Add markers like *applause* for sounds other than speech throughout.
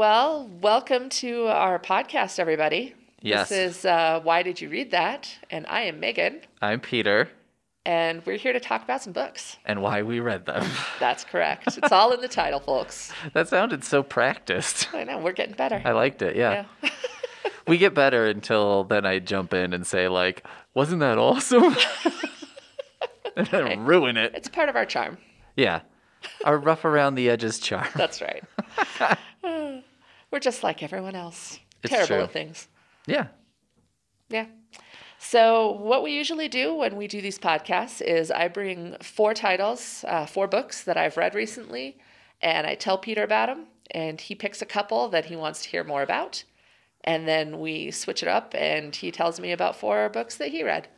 Well, welcome to our podcast, everybody. Yes. This is uh, Why Did You Read That? And I am Megan, I'm Peter, and we're here to talk about some books. and why we read them. *laughs* That's correct. it's all in the title, folks. *laughs* that sounded so practiced. I know, we're getting better. I liked it. Yeah. yeah. *laughs* we get better until then I jump in and say like, "Wasn't that awesome?" and then ruin it. it's part of our charm. Yeah. Our rough around the edges charm. That's right. We're just like everyone else. It's Terrible true. at things. Yeah. Yeah. So, what we usually do when we do these podcasts is I bring four titles, uh, four books that I've read recently, and I tell Peter about them, and he picks a couple that he wants to hear more about. And then we switch it up, and he tells me about four books that he read.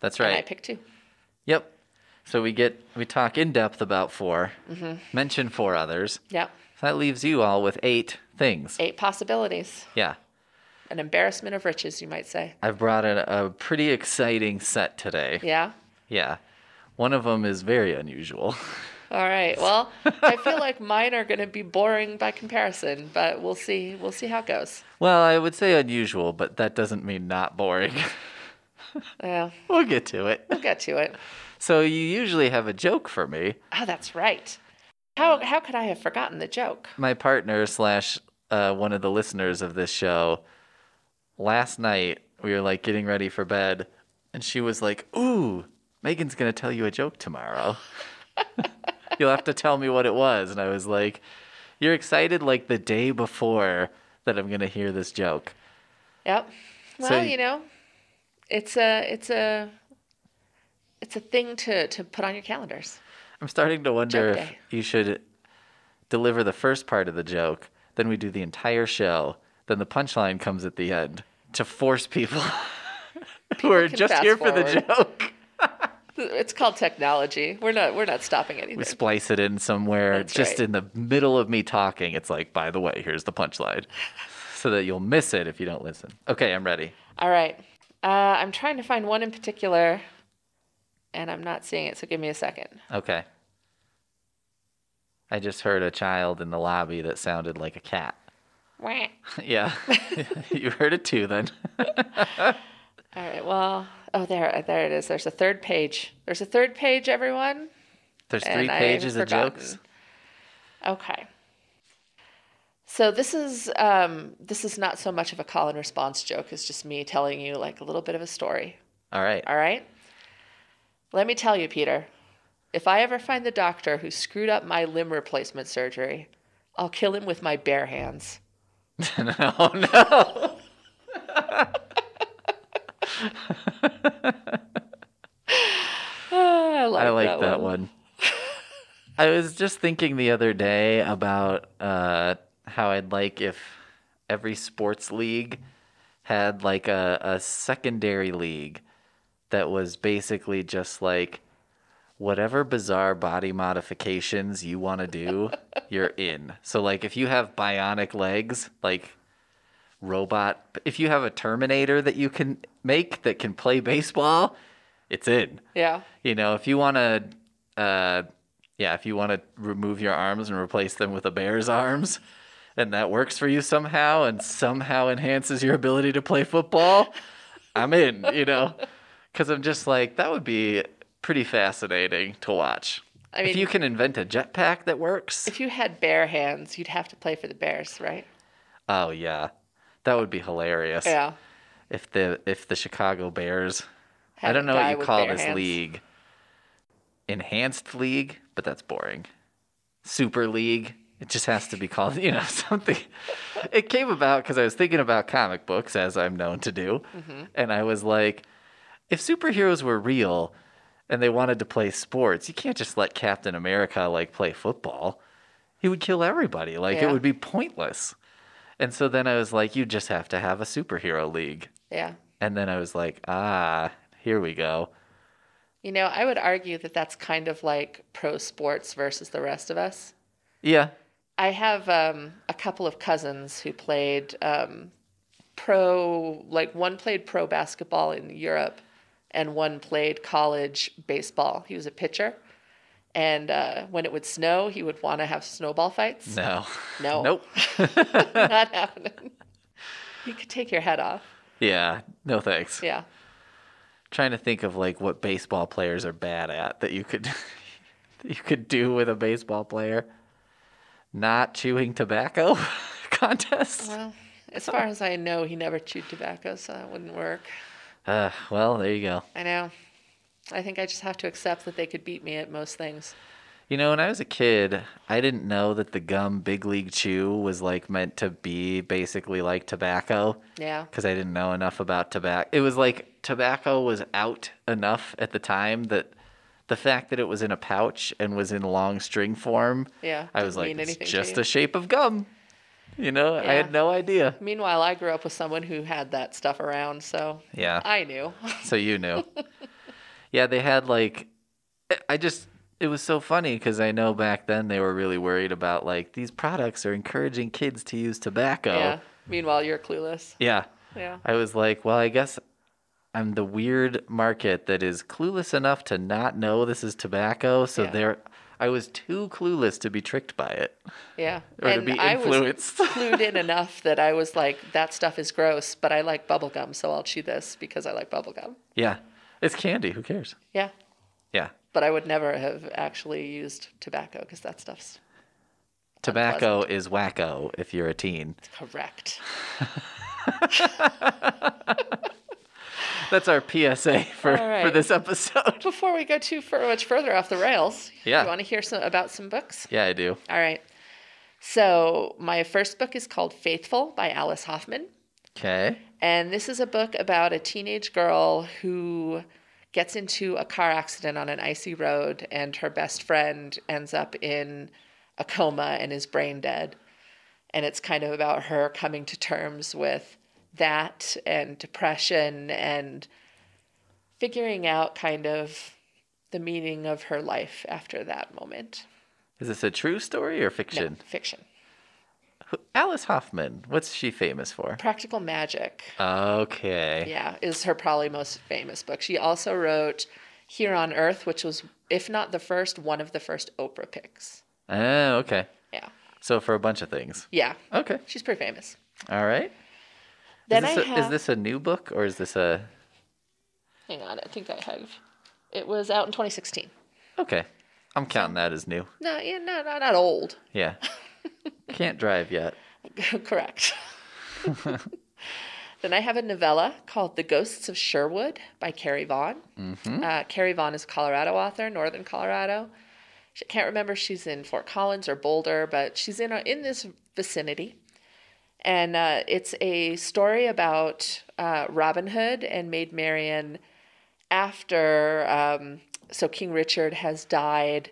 That's right. And I pick two. Yep. So we get we talk in depth about 4 Mm-hmm. mention four others. Yep. So that leaves you all with eight things. Eight possibilities. Yeah. An embarrassment of riches, you might say. I've brought a, a pretty exciting set today. Yeah. Yeah. One of them is very unusual. *laughs* All right. Well, I feel like mine are going to be boring by comparison, but we'll see. We'll see how it goes. well, I would say unusual, but that doesn't mean not boring. *laughs* Yeah. we'll get to it. We'll get to it. So you usually have a joke for me. Oh, that's right. How how could I have forgotten the joke? My partner slash uh, one of the listeners of this show. Last night we were like getting ready for bed, and she was like, "Ooh, Megan's gonna tell you a joke tomorrow. *laughs* You'll have to tell me what it was." And I was like, "You're excited like the day before that I'm gonna hear this joke." Yep. Well, So- you know, it's a it's a it's a thing to to put on your calendars. I'm starting to wonder if you should deliver the first part of the joke, then we do the entire show, then the punchline comes at the end to force people, *laughs* who are just here for the joke. *laughs* It's called technology. We're not we're not stopping anything. We splice it in somewhere, That's just right. in the middle of me talking. It's like, by the way, here's the punchline, so that you'll miss it if you don't listen. Okay, I'm ready. All right. Uh, I'm trying to find one in particular, and I'm not seeing it. So give me a second. Okay. I just heard a child in the lobby that sounded like a cat. Wah. *laughs* yeah, *laughs* you heard it too then. *laughs* All right. Well, oh there there it is. There's a third page. There's a third page, everyone. There's and three pages of jokes. Okay. So this is um, this is not so much of a call and response joke. It's just me telling you like a little bit of a story. All right. All right. Let me tell you, Peter. If I ever find the doctor who screwed up my limb replacement surgery, I'll kill him with my bare hands. *laughs* no, no. *laughs* I like, I like that, one. I was just thinking the other day about uh, how I'd like if every sports league had like a, a secondary league that was basically just like whatever bizarre body modifications you want to do, *laughs* you're in. So like if you have bionic legs, like robot, if you have a Terminator that you can make that can play baseball, it's in. Yeah. You know, if you want to, uh, yeah, if you want to remove your arms and replace them with a bear's arms, and that works for you somehow and somehow enhances your ability to play football, I'm in, you know, *laughs* because I'm just like, that would be pretty fascinating to watch. I if you can invent a jetpack that works, If you had bare hands, you'd have to play for the Bears, right? oh yeah, that would be hilarious. Yeah. If the if the Chicago Bears, I don't know what you call this hands. league. Enhanced league, but that's boring. Super league. It just has to be called, *laughs* you know, something. It came about because I was thinking about comic books, as I'm known to do, Mm-hmm. and I was like, if superheroes were real and they wanted to play sports, you can't just let Captain America like play football. He would kill everybody. Like Yeah. it would be pointless. And so then I was like, you just have to have a superhero league. Yeah. And then I was like, ah, here we go. You know, I would argue that that's kind of like pro sports versus the rest of us. Yeah. I have um, a couple of cousins who played um, pro, like one played pro basketball in Europe and one played college baseball. He was a pitcher. And uh, when it would snow, he would want to have snowball fights. No. No. *laughs* Nope. *laughs* Not *laughs* happening. You could take your head off. yeah. No thanks. Yeah. Trying to think of like what baseball players are bad at that you could that you could do with a baseball player. Not chewing tobacco contest. Well, as far as I know, he never chewed tobacco, so that wouldn't work. Uh, well, there you go. I know. I think I just have to accept that they could beat me at most things. You know, when I was a kid, I didn't know that the gum Big League Chew was like meant to be basically like tobacco Yeah. because I didn't know enough about tobacco. It was like tobacco was out enough at the time that the fact that it was in a pouch and was in long string form, Yeah. I was like, it's just a shape of gum. You know, I had no idea. Meanwhile, I grew up with someone who had that stuff around, so Yeah. I knew. *laughs* So you knew. yeah, they had like, I just, it was so funny because I know back then they were really worried about like these products are encouraging kids to use tobacco. Yeah. Meanwhile, you're clueless. Yeah. Yeah. I was like, well, I guess I'm the weird market that is clueless enough to not know this is tobacco. So Yeah. there, I was too clueless to be tricked by it Yeah. or and to be influenced. I was *laughs* clued in enough that I was like, that stuff is gross, but I like bubblegum, so I'll chew this because I like bubblegum. yeah. It's candy. Who cares? Yeah. Yeah. But I would never have actually used tobacco because that stuff's Tobacco is wacko if you're a teen. correct. *laughs* *laughs* That's our PSA for, All for this episode. Before we go too far, much further off the rails, Yeah. you want to hear some about some books? Yeah, I do. All right. So my first book is called Faithful by Alice Hoffman. Okay. And this is a book about a teenage girl who gets into a car accident on an icy road, and her best friend ends up in a coma and is brain dead. And it's kind of about her coming to terms with that and depression and figuring out kind of the meaning of her life after that moment. Is this a true story or No, fiction? fiction. Alice Hoffman. What's she famous for? Practical Magic. Okay. Yeah, is her probably most famous book. She also wrote Here on Earth, which was, if not the first, one of the first Oprah picks. Oh, okay. Yeah. So for a bunch of things. Yeah. Okay. She's pretty famous. All right. Then is, I this a, have. is this a new book or is this a? Hang on, I think I have. It was out in 2016. Okay. I'm counting that as new. No, yeah, no, no, not old. Yeah. *laughs* Can't drive yet. *laughs* Correct. *laughs* then I have a novella called The Ghosts of Sherwood by Carrie Vaughn. Uh, Carrie Vaughn is a Colorado author, Northern Colorado. I can't remember if she's in Fort Collins or Boulder, but she's in a, in this vicinity. And uh, it's a story about uh, Robin Hood and Maid Marian after, um, so King Richard has died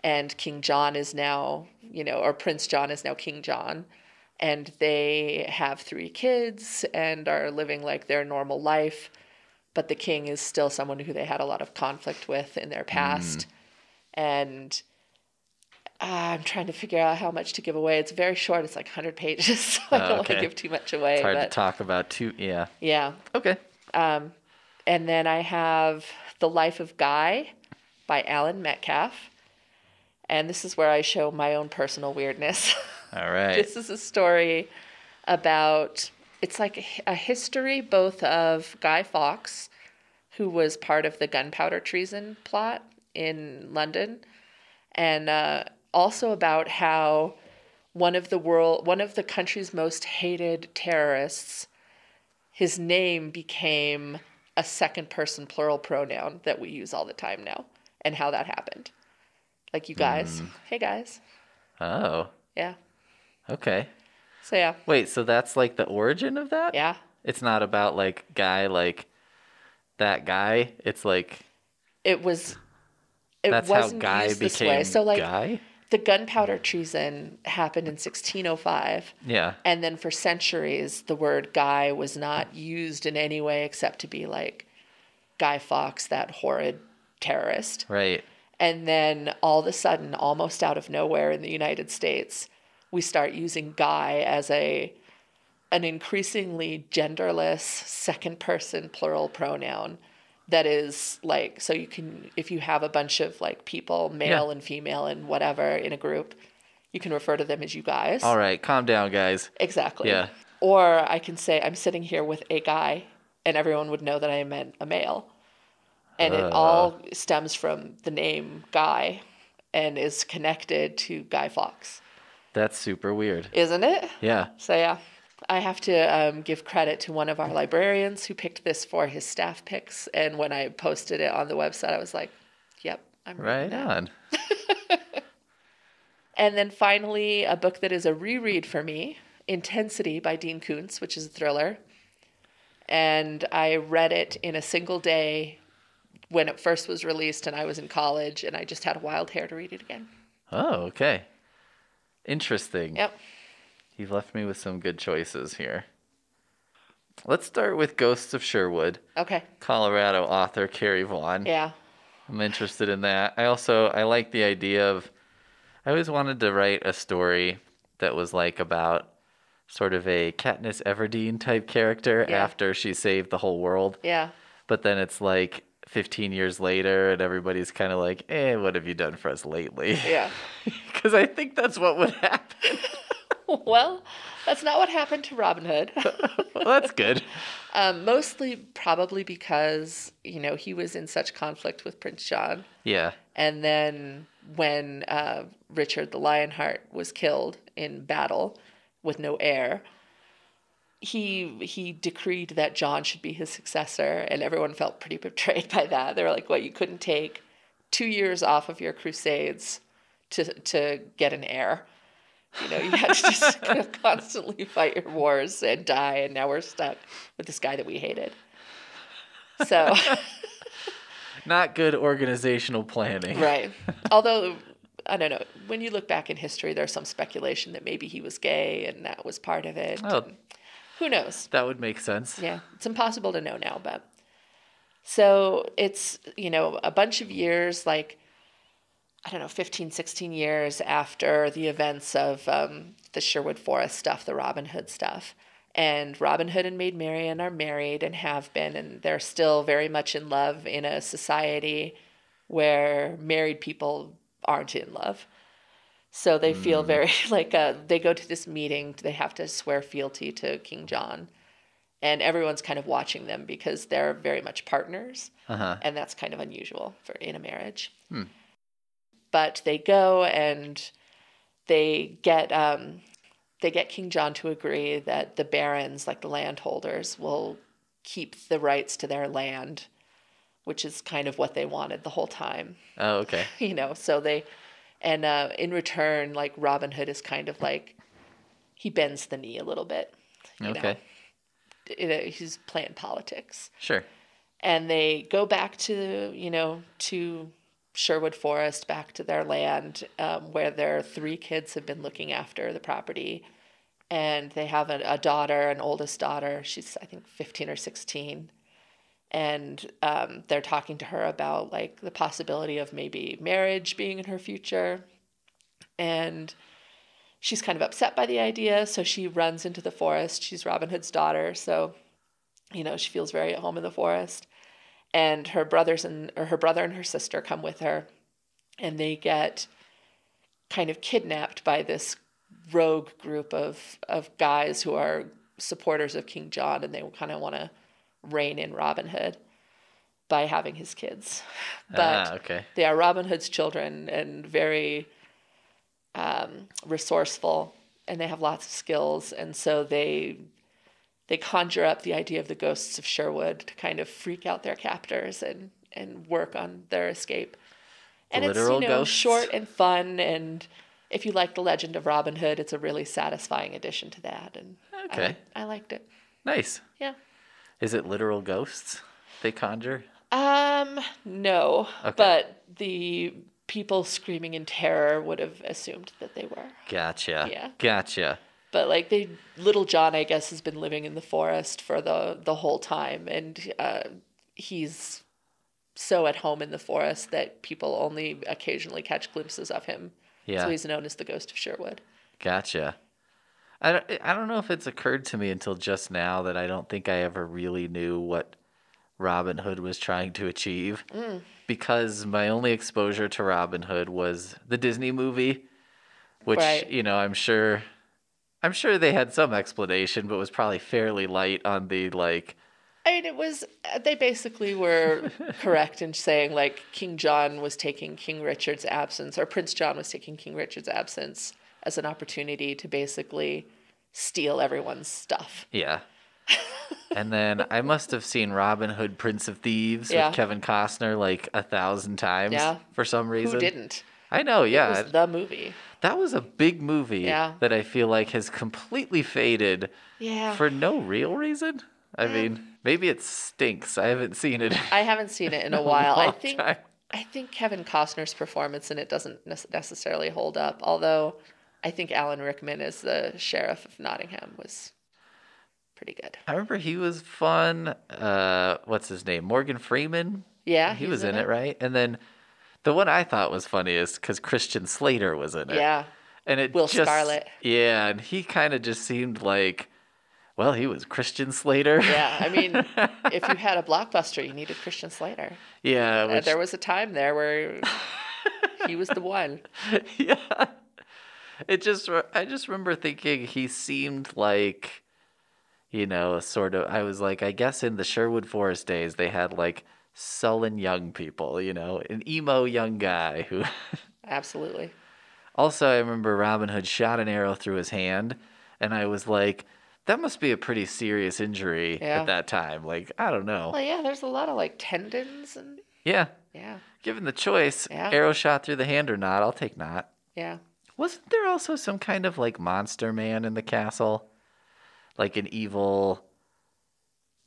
and King John is now, you know, or Prince John is now King John. And they have three kids and are living like their normal life. But the king is still someone who they had a lot of conflict with in their past. And uh, I'm trying to figure out how much to give away. It's very short. It's like 100 pages, *laughs* so I don't want to give too much away. It's hard to talk about too. Yeah. yeah. Okay. Um, and then I have The Life of Guy by Allan Metcalf. And this is where I show my own personal weirdness. *laughs* All right. this is a story about, it's like a, a history both of Guy Fawkes, who was part of the gunpowder treason plot in London, and uh, also about how one of the world, one of the country's most hated terrorists his name became a second person plural pronoun that we use all the time now and how that happened. Like you guys. Hmm. Hey guys. oh. Yeah. Okay. So yeah. Wait. So that's like the origin of that? Yeah. It's not about like guy like that guy. It's like It was it that's how wasn't guy used this became way. So like guy. The gunpowder treason happened in 1605 Yeah. and then for centuries the word guy was not used in any way except to be like Guy Fawkes that horrid terrorist. Right. And then all of a sudden, almost out of nowhere in the United States, we start using guy as a an increasingly genderless second person plural pronoun that is like so you can if you have a bunch of like people male Yeah. and female and whatever in a group you can refer to them as you guys All right, calm down, guys. exactly Yeah. or i can say i'm sitting here with a guy and everyone would know that i meant a male and it Uh. all stems from the name guy and is connected to guy fawkes That's super weird. isn't it Yeah. so yeah I have to um, give credit to one of our librarians who picked this for his staff picks, and when I posted it on the website, I was like, "Yep, I'm Right on. *laughs* And then finally, a book that is a reread for me, Intensity by Dean Koontz, which is a thriller. And I read it in a single day when it first was released, and I was in college, and I just had a wild hair to read it again. Oh, okay. Interesting. Yep. You've left me with some good choices here. Let's start with Ghosts of Sherwood, Okay. Colorado author Carrie Vaughn. Yeah. I'm interested in that. I also I like the idea of I always wanted to write a story that was like about sort of a Katniss Everdeen type character Yeah. after she saved the whole world. Yeah. But then it's like 15 years later and everybody's kind of like, "Eh, what have you done for us lately?" Yeah. *laughs* Cuz I think that's what would *laughs* happen. *laughs* well, that's not what happened to Robin Hood. *laughs* well, that's good. *laughs* Um, mostly probably because, you know, he was in such conflict with Prince John. Yeah. And then when uh, Richard the Lionheart was killed in battle with no heir, he he decreed that John should be his successor, and everyone felt pretty betrayed by that. They were like, "What? You couldn't take two years off of your crusades to to get an heir? You know, you had to just *laughs* kind of constantly fight your wars and die, and now we're stuck with this guy that we hated." So. *laughs* Not good organizational planning. Right. Although I don't know, when you look back in history, there's some speculation that maybe he was gay and that was part of it. Oh. and Who knows? That would make sense. Yeah, it's impossible to know now, but so it's, you know, a bunch of years like I don't know, 15, 16 years after the events of um, the Sherwood Forest stuff, the Robin Hood stuff. And Robin Hood and Maid Marian are married and have been, and they're still very much in love in a society where married people aren't in love. So they feel very *laughs* like uh, they go to this meeting, they have to swear fealty to King John. And everyone's kind of watching them because they're very much partners Uh-huh. and that's kind of unusual for in a marriage. But they go and they get um, they get King John to agree that the barons, like the landholders, will keep the rights to their land, which is kind of what they wanted the whole time. Oh, okay. *laughs* You know, so they and uh, in return, like Robin Hood is kind of like he bends the knee a little bit. you know. Okay. It- he's playing politics Sure. and they go back to you know to Sherwood Forest, back to their land, um, where their three kids have been looking after the property, and they have a, a daughter, an oldest daughter. She's I think fifteen or sixteen, and um, they're talking to her about like the possibility of maybe marriage being in her future, and she's kind of upset by the idea, so she runs into the forest. She's Robin Hood's daughter, so you know she feels very at home in the forest and her brothers and or her brother and her sister come with her and they get kind of kidnapped by this rogue group of of guys who are supporters of King John and they kind of want to rein in Robin Hood by having his kids but ah, okay. they are Robin Hood's children and very um, resourceful, and they have lots of skills, and so they they conjure up the idea of the ghosts of Sherwood to kind of freak out their captors and and work on their escape. And it's you know ghosts? short and fun, and if you like the Legend of Robin Hood, it's a really satisfying addition to that, and Okay. li- I liked it. Nice. Yeah. Is it literal ghosts they conjure? Um, no, Okay. but the people screaming in terror would have assumed that they were. Gotcha. Yeah. Gotcha. But like they, little John, I guess, has been living in the forest for the the whole time, and uh, he's so at home in the forest that people only occasionally catch glimpses of him. Yeah. So he's known as the ghost of Sherwood. Gotcha. I don't, I don't know if it's occurred to me until just now that I don't think I ever really knew what Robin Hood was trying to achieve Mm. because my only exposure to Robin Hood was the Disney movie, which Right. you know I'm sure, I'm sure they had some explanation, but was probably fairly light on the like. I mean, it was, uh, they basically were *laughs* correct in saying like King John was taking King Richard's absence, or Prince John was taking King Richard's absence as an opportunity to basically steal everyone's stuff. Yeah. *laughs* and then I must have seen Robin Hood, Prince of Thieves Yeah. with Kevin Costner like a thousand times Yeah. for some reason. Who didn't? I know, yeah. It was the movie. That was a big movie Yeah. that I feel like has completely faded Yeah. for no real reason. I Yeah. mean, maybe it stinks. I haven't seen it. I haven't seen it in a *laughs* a while. I think time. I think Kevin Costner's performance in it doesn't necessarily hold up. Although I think Alan Rickman as the sheriff of Nottingham was pretty good. I remember he was fun. Uh, what's his name? Morgan Freeman. Yeah, he was in it, right? And then the one I thought was funniest because Christian Slater was in it. Yeah, and it Will just, Scarlet. Yeah, and he kind of just seemed like, well, he was Christian Slater. yeah. I mean, *laughs* if you had a blockbuster, you needed Christian Slater. yeah, Uh, which, there was a time there where *laughs* he was the one. yeah. It just I just remember thinking he seemed like, you know, sort of. I was like, I guess in the Sherwood Forest days, they had like sullen young people, you know, an emo young guy who. Absolutely. Also, I remember Robin Hood shot an arrow through his hand, and I was like, that must be a pretty serious injury Yeah. at that time. Like, I don't know. Well, yeah. There's a lot of like tendons and yeah, yeah, given the choice, Yeah. arrow shot through the hand or not, I'll take not. yeah. Wasn't there also some kind of like monster man in the castle? Like an evil,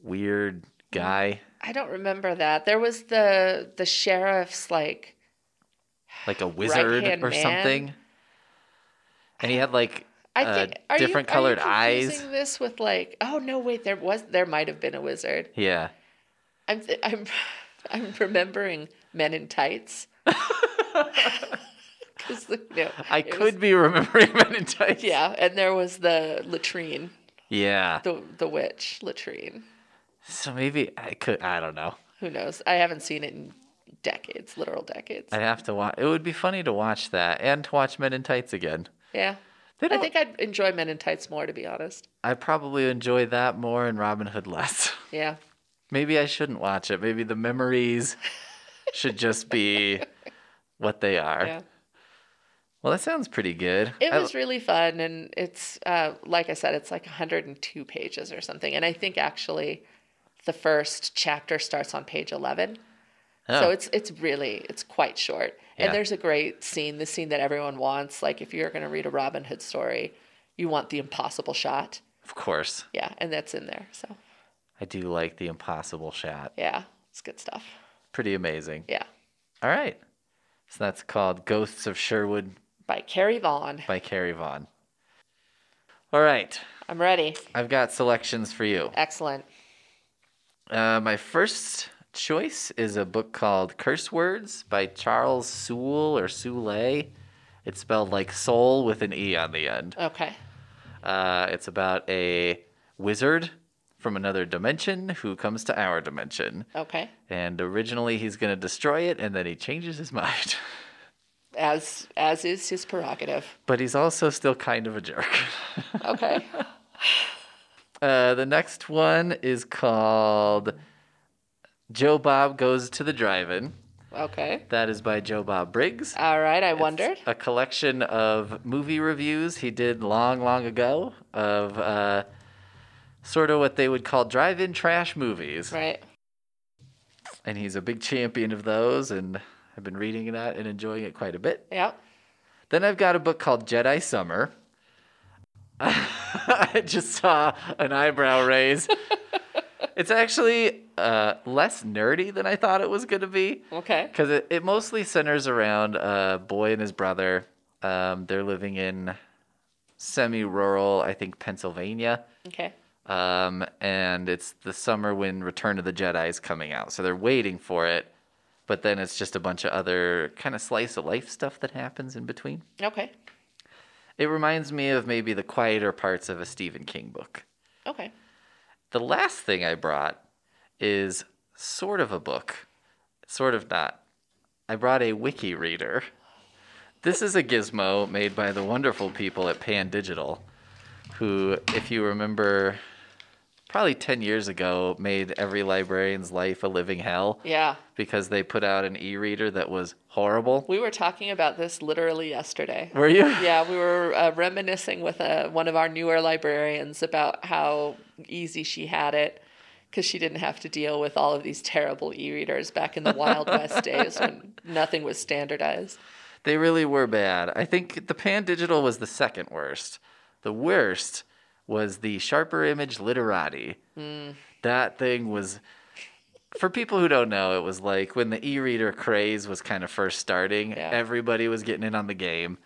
weird mm. guy? I don't remember that. There was the the sheriff's like Like a wizard or man? something? And he had like I uh, think are different you, colored are you eyes. confusing This with like oh no wait there was there might have been a wizard. Yeah. I'm th- I'm *laughs* I'm remembering Men in Tights. Because you know, I it was- could be remembering *laughs* Men in Tights. yeah, and there was the latrine, Yeah. the the witch latrine. So maybe I could. I don't know. Who knows? I haven't seen it in decades, literal decades. I'd have to watch. It would be funny to watch that and to watch Men in Tights again. yeah, I think I'd enjoy Men in Tights more, to be honest. I probably enjoy that more and Robin Hood less. *laughs* Yeah, Maybe I shouldn't watch it. Maybe the memories *laughs* should just be what they are. yeah. Well, that sounds pretty good. It I- was really fun, and it's uh, like I said, it's like 102 pages or something. And I think actually, the first chapter starts on page 11, so Oh, it's it's really it's quite short. Yeah. And there's a great scene, the scene that everyone wants. Like if you're going to read a Robin Hood story, you want the impossible shot. of course. Yeah, and that's in there. So I do like the impossible shot. yeah, it's good stuff. Pretty amazing. Yeah, All right. So that's called Ghosts of Sherwood by Carrie Vaughn. by Carrie Vaughn. All right. I'm ready. I've got selections for you. Excellent. Uh, my first choice is a book called Curse Words by Charles Sewell or Soule. It's spelled like soul with an E on the end. Okay. Uh, it's about a wizard from another dimension who comes to our dimension. Okay. And originally he's going to destroy it and then he changes his *laughs* mind. As as is his prerogative. but he's also still kind of a jerk. *laughs* Okay. Uh, the next one is called Joe Bob Goes to the Drive-In. okay. That is by Joe Bob Briggs. All right. I It's wondered. a collection of movie reviews he did long, long ago of uh, sort of what they would call drive-in trash movies. Right. And he's a big champion of those, and I've been reading that and enjoying it quite a bit. Yep. Then I've got a book called Jedi Summer. *laughs* I just saw an eyebrow raise. it's actually uh, less nerdy than I thought it was going to be. Okay. Because it, it mostly centers around a boy and his brother. Um, they're living in semi rural, I think, Pennsylvania. Okay. Um, and it's the summer when Return of the Jedi is coming out. So they're waiting for it. But then it's just a bunch of other kind of slice of life stuff that happens in between. Okay. It reminds me of maybe the quieter parts of a Stephen King book. Okay. The last thing I brought is sort of a book, sort of not. I brought a wiki reader. This is a gizmo made by the wonderful people at Pandigital, who, if you remember, probably 10 years ago, made every librarian's life a living hell Yeah. because they put out an e reader that was horrible. We were talking about this literally yesterday. Were you? Yeah, we were uh, reminiscing with uh, one of our newer librarians about how easy she had it because she didn't have to deal with all of these terrible e-readers back in the Wild *laughs* West days when nothing was standardized. They really were bad. I think the Pandigital was the second worst. The worst was the Sharper Image Literati. Mm. That thing was, for people who don't know, it was like when the e reader craze was kind of first starting, Yeah. everybody was getting in on the game.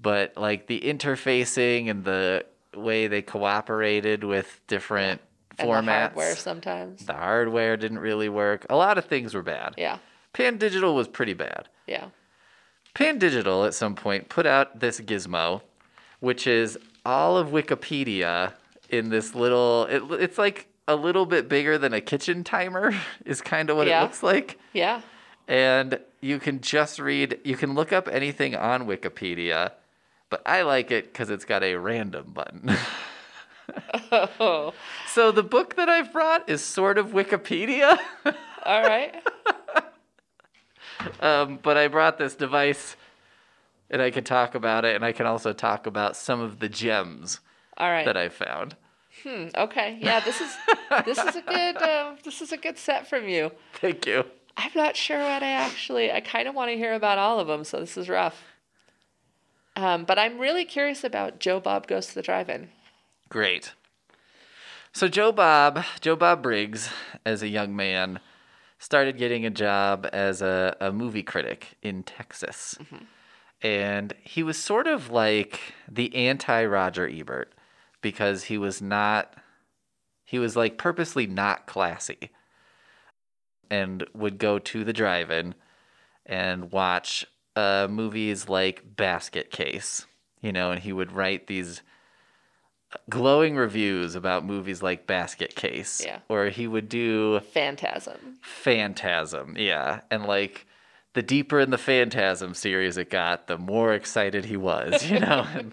But like the interfacing and the way they cooperated with different And formats, the hardware sometimes. the hardware didn't really work. A lot of things were bad. Yeah, Pandigital was pretty bad. yeah. Pandigital at some point put out this gizmo, which is all of Wikipedia in this little. It, it's like a little bit bigger than a kitchen timer, *laughs* is kind of what Yeah. it looks like. Yeah. And you can just read, you can look up anything on Wikipedia, but I like it because it's got a random button. *laughs* Oh, so the book that I've brought is sort of Wikipedia. *laughs* all right. Um, but I brought this device and I can talk about it and I can also talk about some of the gems All right. that I found. Hmm, okay. Yeah, this is *laughs* this is a good uh, this is a good set from you. Thank you. I'm not sure what I actually. I kind of want to hear about all of them, so this is rough. Um, but I'm really curious about Joe Bob Goes to the Drive-In. Great. So Joe Bob, Joe Bob Briggs, as a young man, started getting a job as a, a movie critic in Texas. And he was sort of like the anti Roger Ebert because he was not, he was like purposely not classy and would go to the drive in and watch uh, movies like Basket Case, you know, and he would write these glowing reviews about movies like Basket Case. Yeah. Or he would do Phantasm. Phantasm, yeah. And like the deeper in the Phantasm series it got, the more excited he was, you know. *laughs* and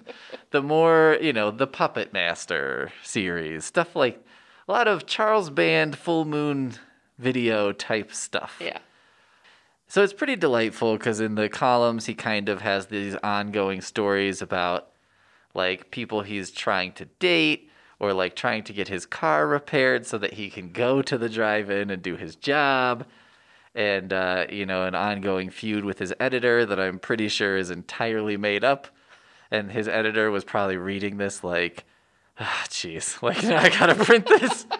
the more, you know, the Puppet Master series, stuff like a lot of Charles Band full moon video type stuff. Yeah. So it's pretty delightful because in the columns he kind of has these ongoing stories about like people he's trying to date or like trying to get his car repaired so that he can go to the drive-in and do his job and uh, you know an ongoing feud with his editor that i'm pretty sure is entirely made up. And his editor was probably reading this like ah jeez like now i gotta print this? *laughs*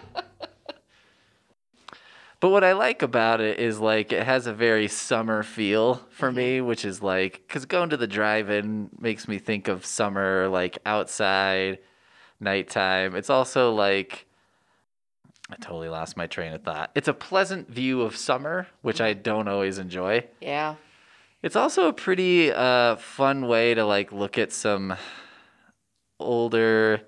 But what I like about it is like it has a very summer feel for me, which is like because going to the drive-in makes me think of summer, like outside, nighttime. It's also like I totally lost my train of thought. It's a pleasant view of summer, which I don't always enjoy. Yeah. It's also a pretty uh, fun way to like look at some older,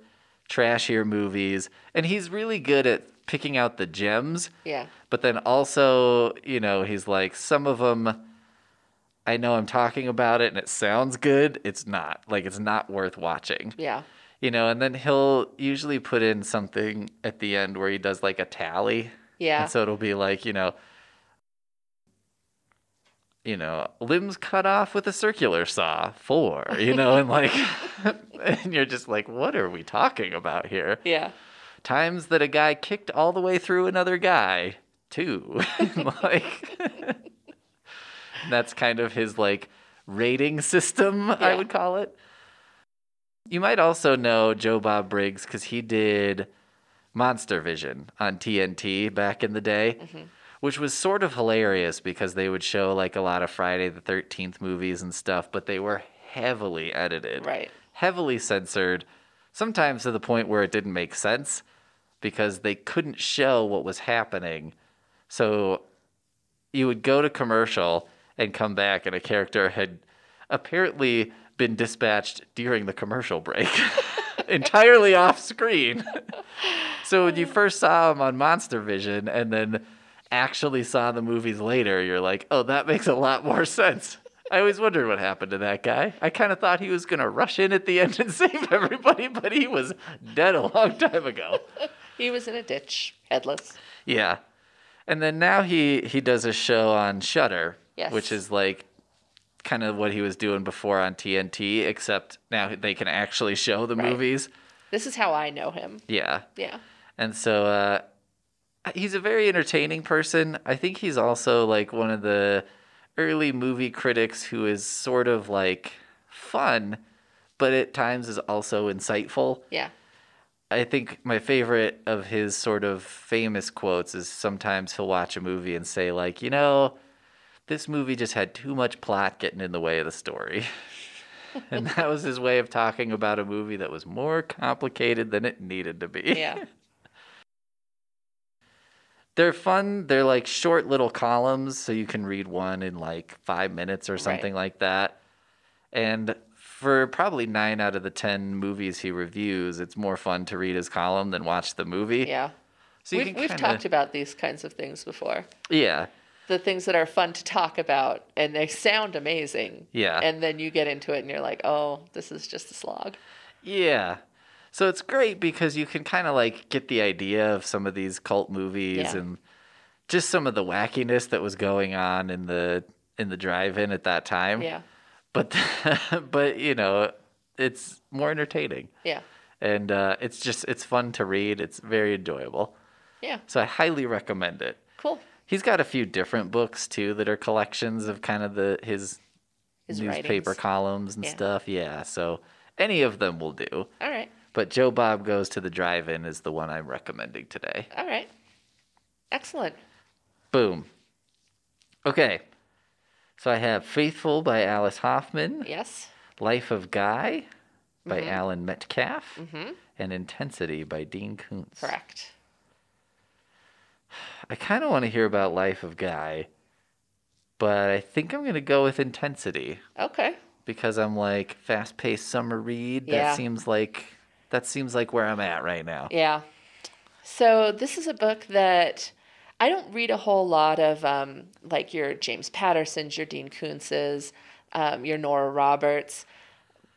trashier movies, and he's really good at picking out the gems. Yeah. But then also, you know, he's like, some of them, I know I'm talking about it and it sounds good. It's not. Like, it's not worth watching. Yeah. You know, and then he'll usually put in something at the end where he does like a tally. Yeah. And so it'll be like, you know, you know, limbs cut off with a circular saw, four, you know, and like, *laughs* and you're just like, what are we talking about here? Yeah. times that a guy kicked all the way through another guy too *laughs* like *laughs* that's kind of his like rating system i would call it you might also know joe bob briggs because he did monster vision on tnt back in the day mm-hmm. which was sort of hilarious because they would show like a lot of friday the 13th movies and stuff but they were heavily edited Right. heavily censored, sometimes to the point where it didn't make sense because they couldn't show what was happening. So you would go to commercial and come back, and a character had apparently been dispatched during the commercial break, *laughs* entirely off screen. *laughs* so when you first saw him on Monster Vision, and then actually saw the movies later, you're like, oh, that makes a lot more *laughs* sense. I always wondered what happened to that guy. I kind of thought he was going to rush in at the end and save everybody, but he was dead a long time ago. He was in a ditch, headless. Yeah. And then now he he does a show on Shudder, Yes. which is like kind of what he was doing before on TNT, except now they can actually show the Right. movies. This is how I know him. Yeah. Yeah. And so uh he's a very entertaining person. I think he's also like one of the early movie critics who is sort of like fun, but at times is also insightful. Yeah. I think my favorite of his sort of famous quotes is sometimes he'll watch a movie and say like, you know, this movie just had too much plot getting in the way of the story. *laughs* and that was his way of talking about a movie that was more complicated than it needed to be. Yeah. *laughs* They're fun. They're like short little columns, so you can read one in like five minutes or something like that. And for probably nine out of the ten movies he reviews, it's more fun to read his column than watch the movie. Yeah. So you we've can we've talked about these kinds of things before. Yeah, The things that are fun to talk about and they sound amazing. Yeah. And then you get into it and you're like, oh, this is just a slog. yeah. So it's great because you can kind of like get the idea of some of these cult movies Yeah. and just some of the wackiness that was going on in the in the drive-in at that time. Yeah. But *laughs* but you know, it's more entertaining. Yeah. and uh, it's just it's fun to read. It's very enjoyable. Yeah. So I highly recommend it. Cool. He's got a few different books too that are collections of kind of the his, His newspaper writings. columns and Yeah. stuff. Yeah, so any of them will do. All right. But Joe Bob goes to the drive-in is the one I'm recommending today. All right. Excellent. Boom. Okay. So I have Faithful by Alice Hoffman, Yes. Life of Guy by Mm-hmm. Allan Metcalf, and Intensity by Dean Koontz. Correct. I kind of want to hear about Life of Guy, but I think I'm going to go with Intensity Okay. because I'm like fast-paced summer read. Yeah. That seems like that seems like where I'm at right now. Yeah. So this is a book that I don't read a whole lot of, um, like your James Pattersons, your Dean Koontzes, um, your Nora Roberts,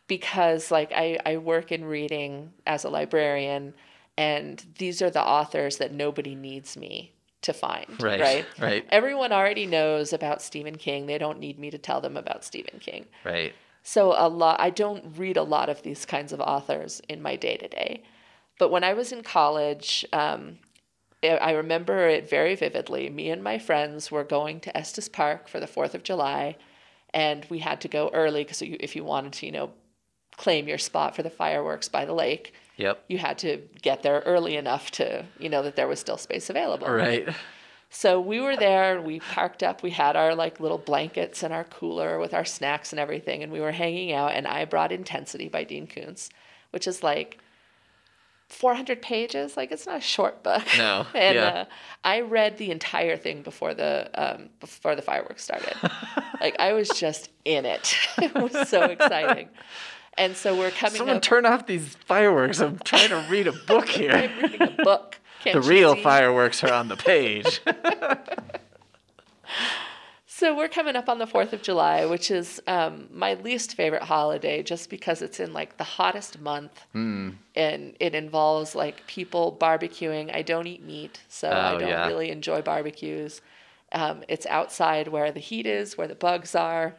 because like I, I work in reading as a librarian, and these are the authors that nobody needs me to find. Right, Right. right. Everyone already knows about Stephen King. They don't need me to tell them about Stephen King. Right. So a lot I don't read a lot of these kinds of authors in my day to day. But when I was in college, um, I I remember it very vividly. Me and my friends were going to Estes Park for the Fourth of July, and we had to go early because if you wanted to, you know, claim your spot for the fireworks by the lake, Yep. you had to get there early enough to, you know, that there was still space available. Right. So we were there, we parked up, we had our like little blankets and our cooler with our snacks and everything, and we were hanging out. And I brought Intensity by Dean Koontz, which is like 400 pages. Like it's not a short book. No, *laughs* and yeah. uh, I read the entire thing before the um, before the fireworks started. *laughs* like I was just in it. *laughs* it was so exciting. And so we're coming Someone up. turn off these fireworks. I'm trying to read a *laughs* book here. I'm reading a book. the Can't you real see? fireworks are on the page. *laughs* So we're coming up on the 4th of July, which is um, my least favorite holiday just because it's in like the hottest month Hmm. and it involves like people barbecuing. I don't eat meat, so I Oh, don't yeah. really enjoy barbecues. Um, it's outside where the heat is, where the bugs are,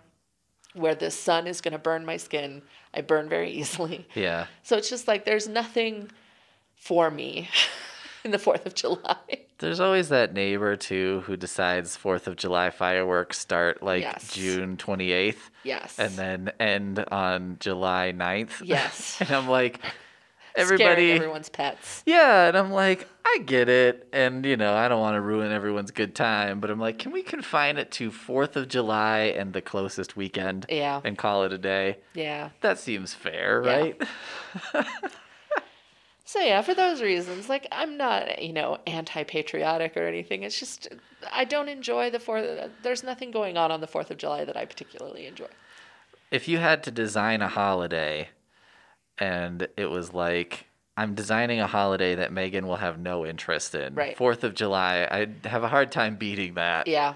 where the sun is going to burn my skin. I burn very easily. yeah. So it's just like there's nothing for me *laughs* in the 4th of July. There's always that neighbor too who decides Fourth of July fireworks start like Yes. June 28th Yes. and then end on July 9th. Yes. *laughs* and I'm like, everybody. everyone's pets. Yeah, and I'm like, I get it, and you know, I don't want to ruin everyone's good time, but I'm like, can we confine it to Fourth of July and the closest weekend? Yeah. And call it a day. Yeah. That seems fair, Yeah. right? *laughs* So yeah, for those reasons, like I'm not, you know, anti-patriotic or anything. It's just I don't enjoy the fourth. There's nothing going on on the Fourth of July that I particularly enjoy. if you had to design a holiday and it was like I'm designing a holiday that Megan will have no interest in. Right. Fourth of July, I'd have a hard time beating that. Yeah.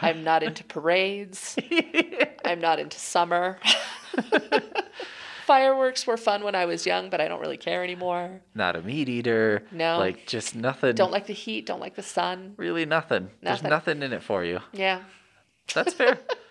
I'm not into parades. *laughs* I'm not into summer. Fireworks were fun when I was young, but I don't really care anymore. Not a meat eater. No. Like just nothing. Don't like the heat, don't like the sun. really nothing. There's Nothing. nothing in it for you. Yeah. That's fair. *laughs*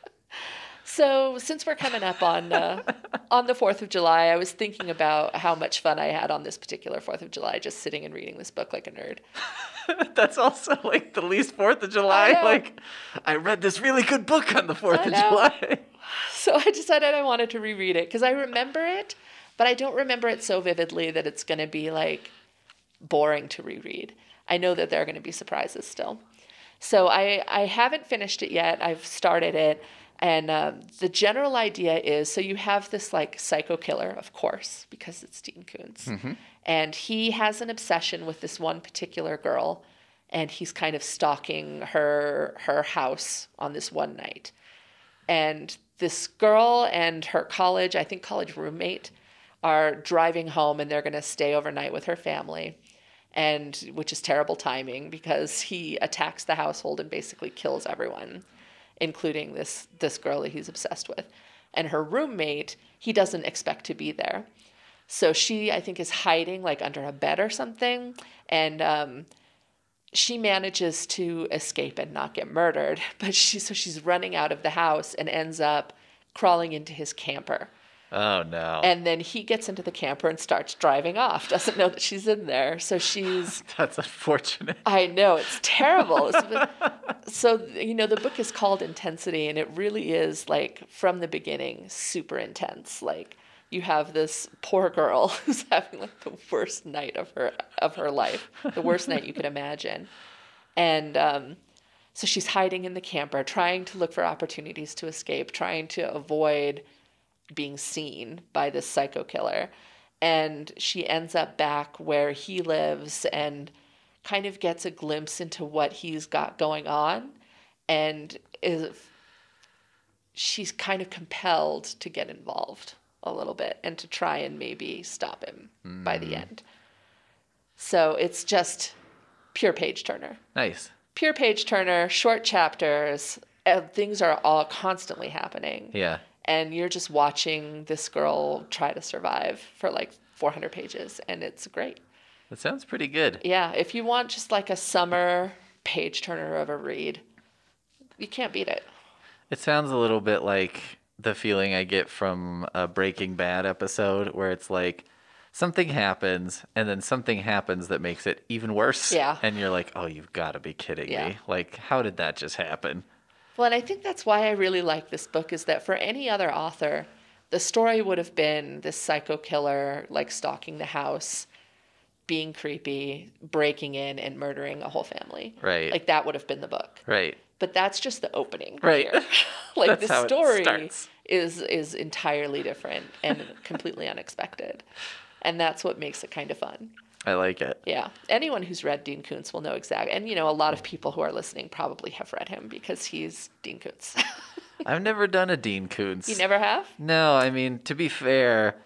So since we're coming up on uh, *laughs* on the Fourth of July, I was thinking about how much fun I had on this particular Fourth of July, just sitting and reading this book like a nerd. *laughs* That's also like the least Fourth of July. know. Like, I read this really good book on the Fourth of. July. *laughs* So I decided I wanted to reread it because I remember it, but I don't remember it so vividly that it's going to be like boring to reread. I know that there are going to be surprises still. So I, I haven't finished it yet. I've started it. And um, the general idea is so you have this like psycho killer, of course, because it's Dean Koontz. And he has an obsession with this one particular girl. And he's kind of stalking her her house on this one night and this girl and her college, I think college roommate, are driving home and they're going to stay overnight with her family. And which is terrible timing because he attacks the household and basically kills everyone, including this this girl that he's obsessed with. And her roommate, he doesn't expect to be there. So she, I think, is hiding like under a bed or something. And um, she manages to escape and not get murdered, *laughs* but she so she's running out of the house and ends up crawling into his camper. Oh no. And then he gets into the camper and starts driving off. Doesn't know that she's in there. So she's *laughs* That's unfortunate. I know it's terrible. *laughs* So you know the book is called Intensity and it really is like from the beginning super intense. Like you have this poor girl *laughs* who's having like the worst night of her of her life, the worst night you could imagine. And um, so she's hiding in the camper, trying to look for opportunities to escape, trying to avoid being seen by this psycho killer. And she ends up back where he lives and kind of gets a glimpse into what he's got going on and is she's kind of compelled to get involved a little bit and to try and maybe stop him by the end. So it's just pure page turner. Nice. Pure page turner, short chapters, uh, things are all constantly happening Yeah. And you're just watching this girl try to survive for like 400 pages and it's great That sounds pretty good. yeah if you want just like a summer page turner of a read you can't beat it It sounds a little bit like the feeling I get from a Breaking Bad episode where it's like something happens and then something happens that makes it even worse. Yeah. And you're like, oh, you've got to be kidding Yeah. me. Like, how did that just happen? Well and i think that's why i really like this book is that for any other author the story would have been this psycho killer like stalking the house being creepy breaking in and murdering a whole family Right. like that would have been the book Right. but that's just the opening Right. *laughs* *laughs* like the story is is entirely different and completely unexpected and that's what makes it kind of fun I like it. yeah anyone who's read dean koontz will know exactly and you know a lot of people who are listening probably have read him because he's dean koontz *laughs* I've never done a Dean Koontz. you never have No, I mean, to be fair,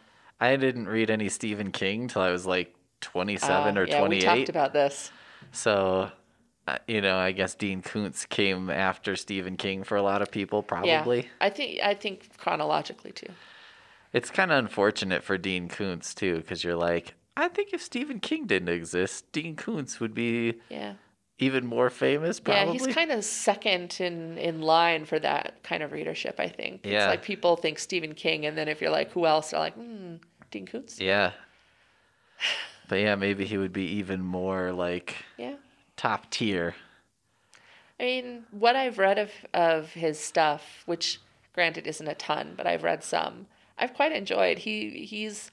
I didn't read any Stephen King till I was like 27 Uh, or yeah 28. we talked about this So, uh, you know, I guess Dean Koontz came after Stephen King for a lot of people, probably. yeah i think i think chronologically too It's kind of unfortunate for Dean Koontz, too, because you're like, I think if Stephen King didn't exist, Dean Koontz would be yeah even more famous, probably. Yeah, he's kind of second in, in line for that kind of readership, I think. It's Yeah. like people think Stephen King, and then if you're like, who else? They're like, hmm, Dean Koontz. Yeah. But yeah, maybe he would be even more like Yeah. top tier. I mean, what I've read of, of his stuff, which granted isn't a ton, but I've read some, I've quite enjoyed. He he's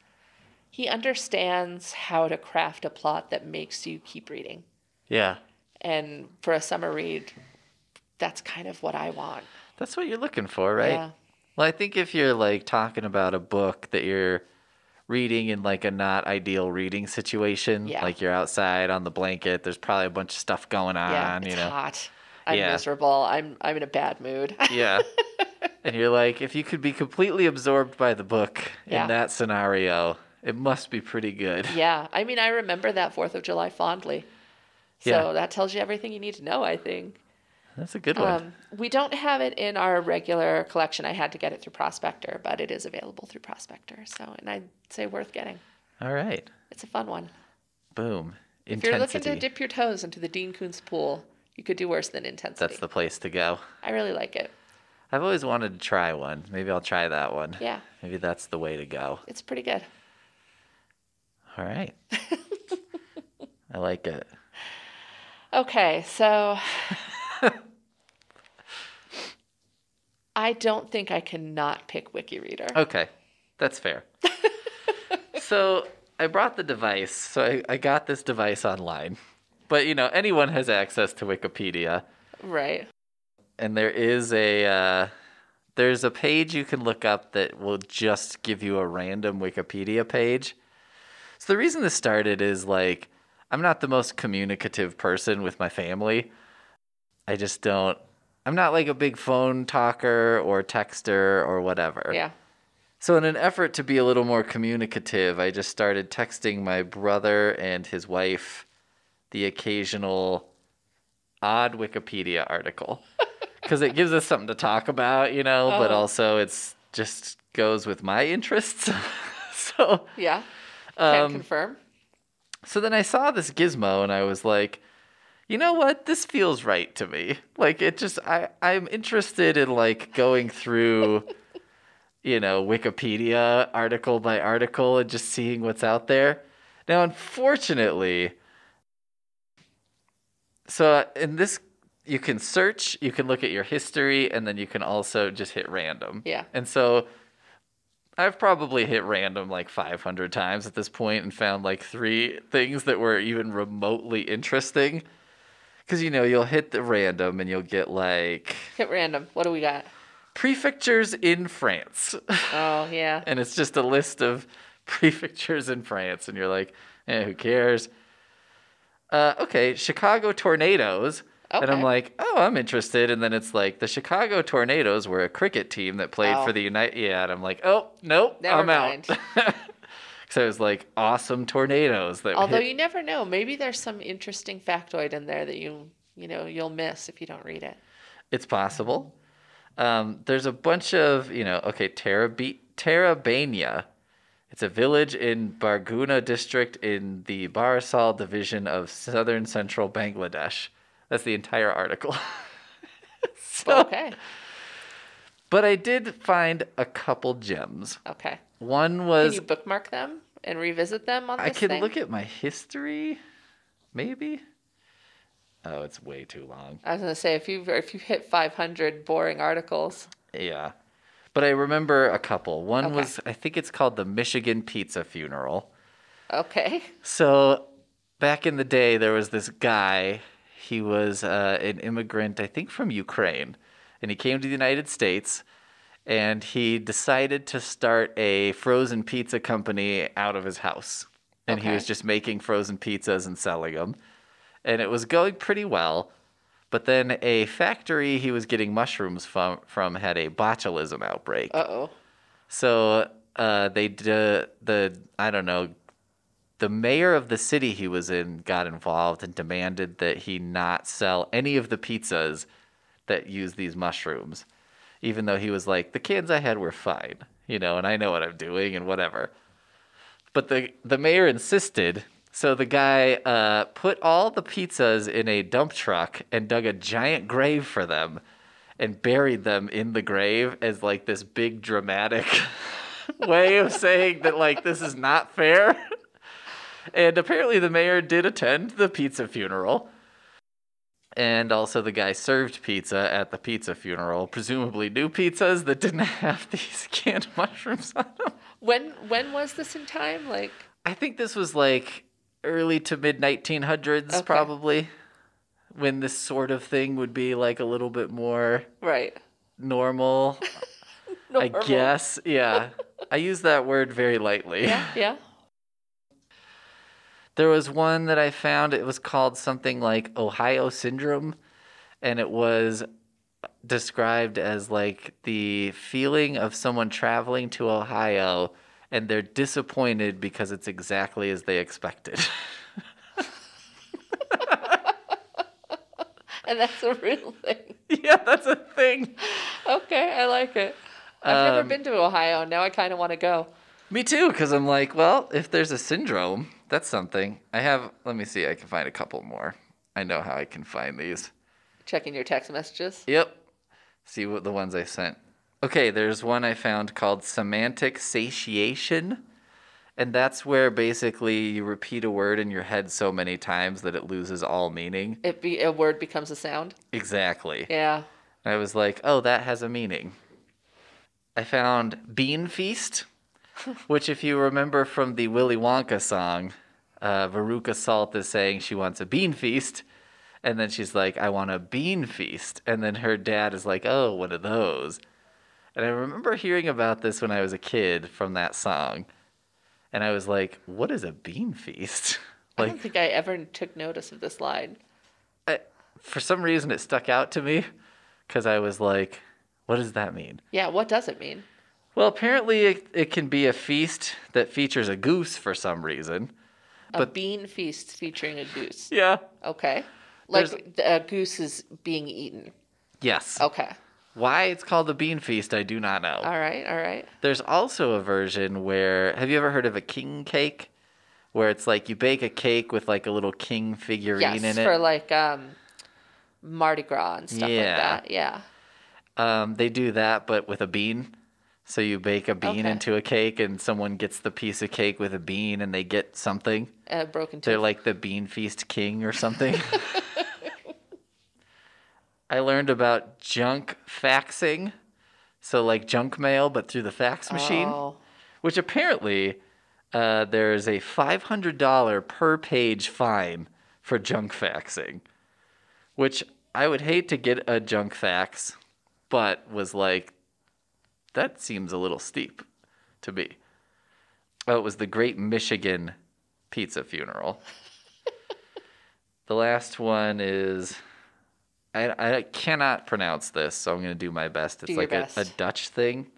he understands how to craft a plot that makes you keep reading. Yeah. And for a summer read, that's kind of what I want. That's what you're looking for, right? Yeah. Well, I think if you're like talking about a book that you're reading in like a not ideal reading situation, Yeah. like you're outside on the blanket, there's probably a bunch of stuff going on, Yeah, you it's know. hot. I'm Yeah. miserable. I'm I'm in a bad mood. *laughs* Yeah. and you're like, if you could be completely absorbed by the book in that scenario, It must be pretty good. *laughs* Yeah, I mean, I remember that Fourth of July fondly. So Yeah. that tells you everything you need to know, I think. That's a good one. Um, we don't have it in our regular collection. I had to get it through Prospector, but it is available through Prospector. So, and I'd say worth getting. All right. It's a fun one. Boom. If you're looking to dip your toes into the Dean Koontz pool, you could do worse than intensity. That's the place to go. I really like it. I've always wanted to try one. Maybe I'll try that one. Yeah, Maybe that's the way to go. it's pretty good. All right. I like it. Okay, so *laughs* I don't think I cannot pick WikiReader. Okay. That's fair. *laughs* so I brought the device. So I, I got this device online. But, you know, anyone has access to Wikipedia. Right. and there is a uh, there's a page you can look up that will just give you a random Wikipedia page. So the reason this started is like I'm not the most communicative person with my family. I just don't I'm not like a big phone talker or texter or whatever. Yeah. So in an effort to be a little more communicative, I just started texting my brother and his wife the occasional odd Wikipedia article *laughs* because it gives us something to talk about, you know, but Oh. also it's just goes with my interests. *laughs* so Yeah. Can um, confirm. so then I saw this gizmo and I was like, you know what? This feels right to me. Like it just I I'm interested in like going through *laughs* you know, Wikipedia article by article and just seeing what's out there. Now, unfortunately, so uh, in this you can search, you can look at your history and then you can also just hit random. Yeah. And so I've probably hit random like 500 times at this point and found like three things that were even remotely interesting. Because, you know, you'll hit the random and you'll get like Hit random. What do we got? prefectures in France. Oh, yeah. *laughs* and it's just a list of prefectures in France. And you're like, eh, who cares? Uh, okay, Chicago tornadoes. And I'm like, oh, I'm interested. And then it's like the Chicago Tornadoes were a cricket team that played Oh. for the United. Yeah, and I'm like, oh, nope, Never I'm mind. *laughs* out. so it was like awesome tornadoes that Although hit. you never know. Maybe there's some interesting factoid in there that you, you know, you'll miss if you don't read it. It's possible. Um, there's a bunch of, you know, okay, Tarabania. It's a village in Barguna district in the Barisal division of southern central Bangladesh. That's the entire article. *laughs* so, Okay. But I did find a couple gems. Okay. One was. Can you bookmark them and revisit them on this I can thing? look at my history, maybe. Oh, it's way too long. I was gonna say if you if you hit 500 boring articles. Yeah. But I remember a couple. One Okay. was, I think it's called the Michigan Pizza Funeral. Okay. So back in the day, there was this guy. He was uh, an immigrant, I think from Ukraine. And he came to the United States and he decided to start a frozen pizza company out of his house. And he was just making frozen pizzas and selling them. And it was going pretty well. But then a factory he was getting mushrooms from, from had a botulism outbreak. Uh oh. So uh, they did the I don't know. The mayor of the city he was in got involved and demanded that he not sell any of the pizzas that use these mushrooms, even though he was like the cans I had were fine, you know, and I know what I'm doing and whatever. But the the mayor insisted. So the guy uh, put all the pizzas in a dump truck and dug a giant grave for them and buried them in the grave as like this big dramatic *laughs* way of saying that like this is not fair. *laughs* And apparently the mayor did attend the pizza funeral. And also the guy served pizza at the pizza funeral, presumably new pizzas that didn't *laughs* have these canned *laughs* mushrooms on them. When when was this in time? Like I think this was like early to mid 1900s Okay. probably when this sort of thing would be like a little bit more right. normal. *laughs* I guess, yeah. I use that word very lightly. Yeah. Yeah. There was one that I found. It was called something like Ohio syndrome, and it was described as like the feeling of someone traveling to Ohio and they're disappointed because it's exactly as they expected. *laughs* And that's a real thing. yeah, that's a thing. Okay, I like it. I've never Um, been to Ohio. Now I kind of want to go. Me too, because I'm like, well, if there's a syndrome, that's something. I have, let me see, I can find a couple more. I know how I can find these. Checking your text messages. Yep. See what the ones I sent. Okay, there's one I found called semantic satiation. And that's where basically you repeat a word in your head so many times that it loses all meaning. It be a word becomes a sound. Exactly. Yeah. I was like, oh, that has a meaning. I found Bean Feast, *laughs* which, if you remember from the Willy Wonka song, uh, Veruca Salt is saying she wants a bean feast. And then she's like, I want a bean feast. And then her dad is like, oh, one of those. And I remember hearing about this when I was a kid from that song. And I was like, what is a bean feast? like, *laughs* I don't think I ever took notice of this line. I, for some reason, it stuck out to me because I was like, what does that mean? Yeah, what does it mean? Well, apparently it, it can be a feast that features a goose for some reason. A But- bean feast featuring a goose. Yeah. Okay. Like a goose is being eaten. Yes. Okay. Why it's called the bean feast, I do not know. All right. All right. There's also a version where have you ever heard of a king cake? Where it's like you bake a cake with like a little king figurine Yes, in it. for like um, Mardi Gras and stuff Yeah. like that. Yeah. Um, they do that, but with a bean. So you bake a bean Okay. into a cake, and someone gets the piece of cake with a bean, and they get something. A broken Tooth. They're like the bean feast king or something. *laughs* I learned about junk faxing. So like junk mail, but through the fax machine, Oh. which apparently uh, there's a $500 per page fine for junk faxing, which I would hate to get a junk fax, but was like, that seems a little steep to me. Oh, it was the Great Michigan Pizza Funeral. *laughs* the last one is I, I cannot pronounce this, so I'm going to do my best. It's Do like a, a. Dutch thing.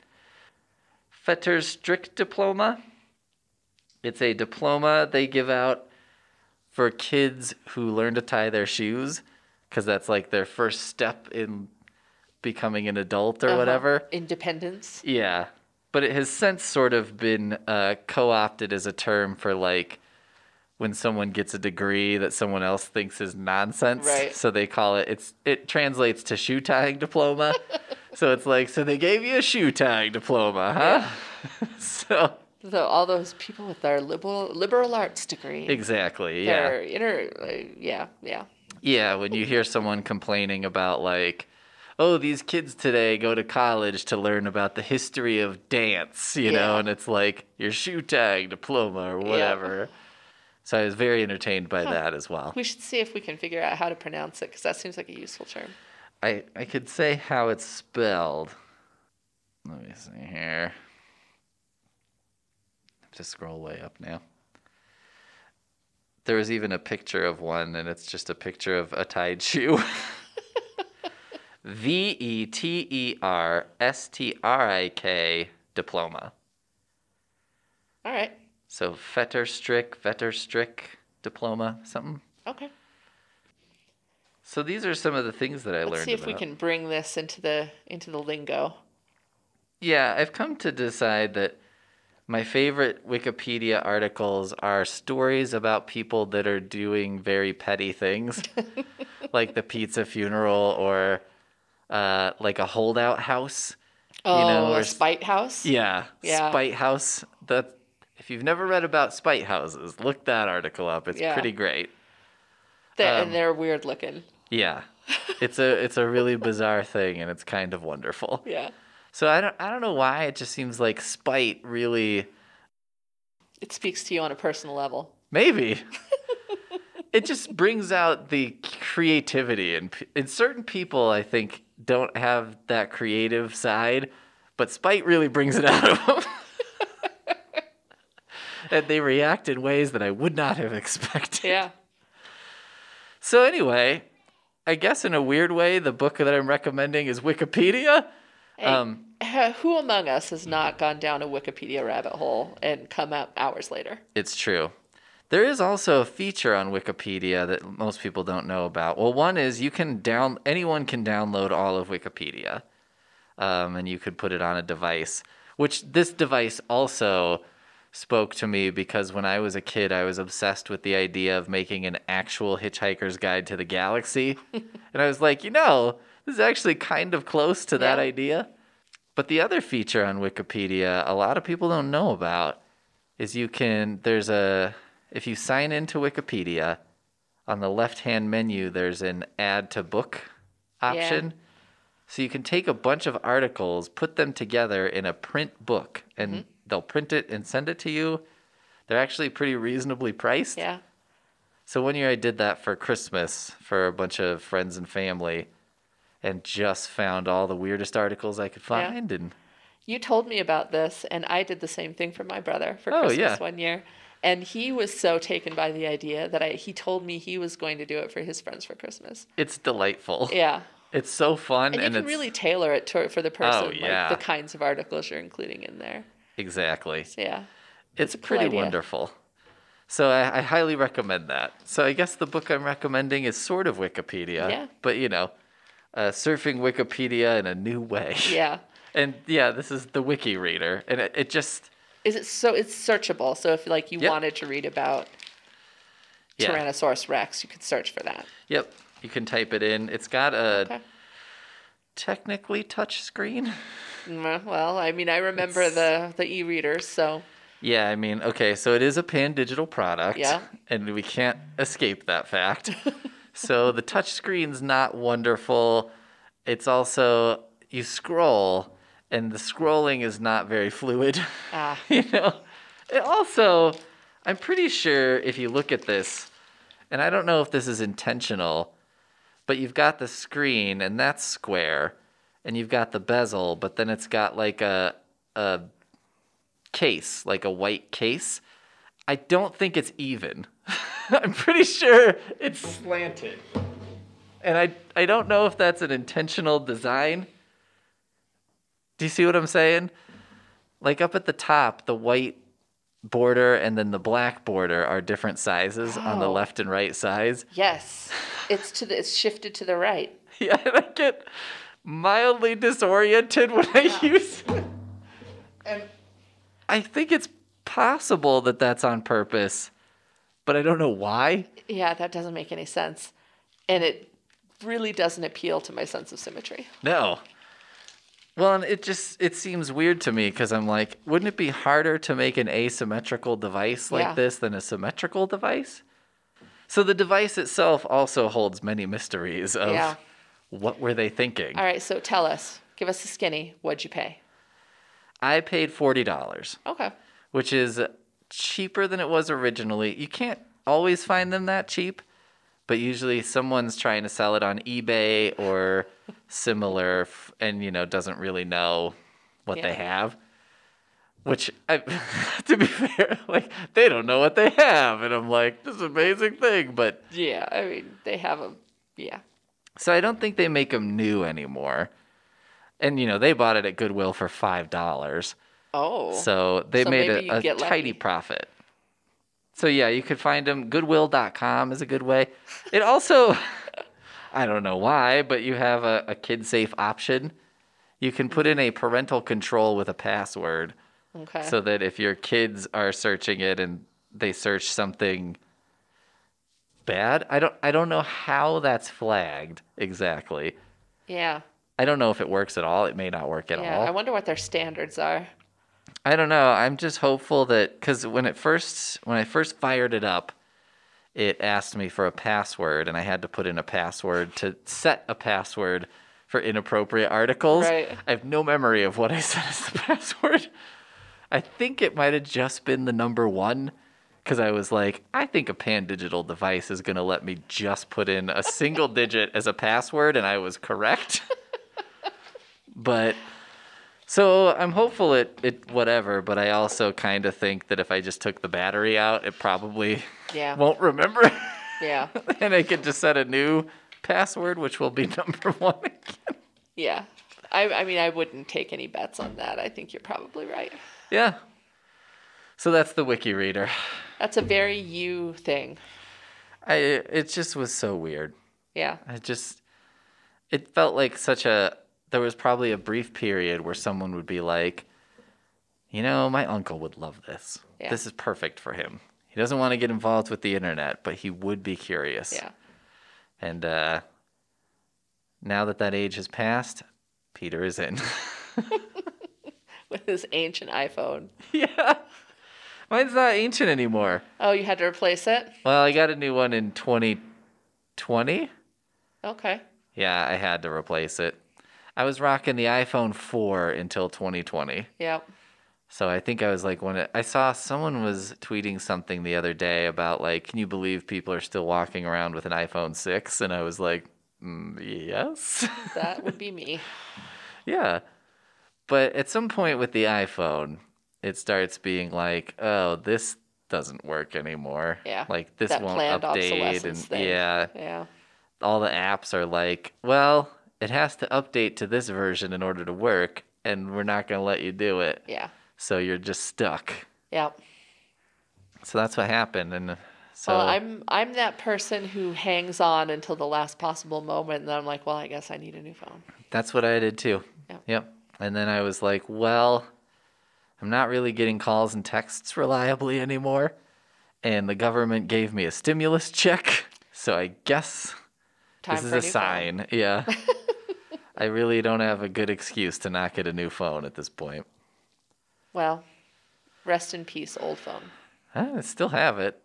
Veterstrik diploma. It's a diploma they give out for kids who learn to tie their shoes because that's like their first step in becoming an adult or Uh-huh. whatever. Independence. Yeah, but it has since sort of been uh, co-opted as a term for like when someone gets a degree that someone else thinks is nonsense. Right. So they call it. It's it translates to shoe tying diploma. *laughs* so it's like so they gave you a shoe tying diploma, huh? *laughs* so So all those people with their liberal liberal arts degree. exactly, yeah. Inner, uh, yeah, yeah. Yeah, when you hear someone complaining about like, oh, these kids today go to college to learn about the history of dance, you know, and it's like your shoe tag diploma or whatever. So I was very entertained by that as well. We should see if we can figure out how to pronounce it because that seems like a useful term. I I could say how it's spelled. Let me see here. I have to scroll way up now. There was even a picture of one, and it's just a picture of a tied shoe. *laughs* V E T E R S T R I K diploma. All right. So Veterstrik, Veterstrik diploma, something. Okay. So these are some of the things that I learned. Let's see if we can bring this into the into the lingo. Yeah, I've come to decide that my favorite Wikipedia articles are stories about people that are doing very petty things, *laughs* like the pizza funeral or uh, like a holdout house. Oh, know, or s- spite house. Yeah, Yeah. Spite House. That if you've never read about spite houses, look that article up. It's Yeah. pretty great. They- um, and they're weird looking. Yeah, *laughs* it's a it's a really bizarre thing, and it's kind of wonderful. Yeah. So I don't I don't know why it just seems like spite really It speaks to you on a personal level. maybe *laughs* it just brings out the creativity and in certain people I think don't have that creative side, but spite really brings it out of them. *laughs* and they react in ways that I would not have expected. Yeah. So anyway, I guess in a weird way, the book that I'm recommending is Wikipedia. Um, *laughs* Who among us has not gone down a Wikipedia rabbit hole and come out hours later? It's true. There is also a feature on Wikipedia that most people don't know about. Well, one is you can down anyone can download all of Wikipedia, um, and you could put it on a device. Which this device also spoke to me because when I was a kid, I was obsessed with the idea of making an actual Hitchhiker's Guide to the Galaxy, *laughs* and I was like, you know, this is actually kind of close to that Yeah. idea. But the other feature on Wikipedia, a lot of people don't know about, is you can there's a if you sign into Wikipedia, on the left-hand menu there's an add to book option. So you can take a bunch of articles, put them together in a print book, and Mm-hmm. they'll print it and send it to you. They're actually pretty reasonably priced. Yeah. So one year I did that for Christmas for a bunch of friends and family and just found all the weirdest articles I could Yeah. find and You told me about this, and I did the same thing for my brother for Oh, Christmas yeah. one year. And he was so taken by the idea that I he told me he was going to do it for his friends for Christmas. it's delightful. Yeah. It's so fun And, and, you can it's really tailor it to, for the person, Oh, yeah. like the kinds of articles you're including in there. exactly. So, yeah. It's cool pretty idea. wonderful. So I, I highly recommend that. So I guess the book I'm recommending is sort of Wikipedia, Yeah. but you know, uh, surfing Wikipedia in a new way. Yeah. *laughs* And yeah, this is the Wiki Reader, and it, it just Is it so it's searchable? So if like you Yep. wanted to read about yeah, Tyrannosaurus Rex, you could search for that. yep. You can type it in. It's got a Okay. technically touch screen. Mm, Well, I mean, I remember the the e-readers, so Yeah, I mean, okay, so it is a Pandigital product. Yeah. And we can't escape that fact. *laughs* so the touch screen's not wonderful. It's also you scroll and the scrolling is not very fluid. ah, *laughs* you know. It also I'm pretty sure if you look at this and I don't know if this is intentional, but you've got the screen and that's square and you've got the bezel, but then it's got like a a case, like a white case. I don't think it's even. *laughs* I'm pretty sure it's slanted. And I I don't know if that's an intentional design. Do you see what I'm saying? Like up at the top, the white border and then the black border are different sizes on the Oh. left and right sides. yes, *laughs* it's to the it's shifted to the right. Yeah, and I get mildly disoriented when I use it. And I think it's possible that that's on purpose, but I don't know why. Yeah, that doesn't make any sense, and it really doesn't appeal to my sense of symmetry. No. Well, and it just it seems weird to me because I'm like, wouldn't it be harder to make an asymmetrical device like Yeah. this than a symmetrical device? So the device itself also holds many mysteries of Yeah. what were they thinking. All right, so tell us, give us a skinny. What'd you pay? I paid forty dollars. Okay. which is cheaper than it was originally. You can't always find them that cheap, but usually someone's trying to sell it on eBay or similar f- and you know doesn't really know what they have. Which I, *laughs* to be fair, like they don't know what they have and I'm like this is an amazing thing, but Yeah, I mean they have a yeah. so I don't think they make them new anymore. And you know, they bought it at Goodwill for $5. Oh. So they So made a, a tidy lucky. profit. So yeah, you could find them. Goodwill.com is a good way. It also, *laughs* I don't know why, but you have a, a kid safe option. You can put in a parental control with a password okay. so that if your kids are searching it and they search something bad, I don't I don't know how that's flagged exactly. yeah. I don't know if it works at all. It may not work at Yeah. all. I wonder what their standards are. I don't know. I'm just hopeful that because when it first when I first fired it up, it asked me for a password, and I had to put in a password to set a password for inappropriate articles. Right. I have no memory of what I *laughs* set as the password. I think it might have just been the number one. Because I was like, I think a Pandigital device is going to let me just put in a single digit as a password, and I was correct. *laughs* but so I'm hopeful it it whatever, but I also kind of think that if I just took the battery out, it probably Yeah. won't remember, Yeah. *laughs* and I could just set a new password, which will be *laughs* number one again. Yeah. I, I mean, I wouldn't take any bets on that. I think you're probably right. Yeah. So that's the wiki reader. That's a very you thing. I it just was so weird. Yeah. I just it felt like such a there was probably a brief period where someone would be like, you know, my uncle would love this. Yeah. This is perfect for him. He doesn't want to get involved with the internet, but he would be curious. Yeah. And uh, now that that age has passed, Peter is in. *laughs* With his ancient iPhone. *laughs* yeah. Mine's not ancient anymore. Oh, you had to replace it? Well, I got a new one in 2020. Okay. Yeah, I had to replace it. I was rocking the iPhone 4 until 2020. Yep. So I think I was like when it, I saw someone was tweeting something the other day about like, can you believe people are still walking around with an iPhone 6? And I was like, mm, yes. *laughs* That would be me. yeah. But at some point with the iPhone, it starts being like, oh, this doesn't work anymore. Yeah. Like this That won't update and thing. yeah, Yeah. all the apps are like, well, it has to update to this version in order to work, and we're not going to let you do it. Yeah. So you're just stuck. Yep. So that's what happened, and so well, I'm I'm that person who hangs on until the last possible moment, and then I'm like, well, I guess I need a new phone. that's what I did too. Yeah. Yep. And then I was like, well, I'm not really getting calls and texts reliably anymore, and the government gave me a stimulus check, so I guess Time this is for a, new phone. sign. Yeah. *laughs* I really don't have a good excuse to not get a new phone at this point. Well, rest in peace, old phone. I still have it.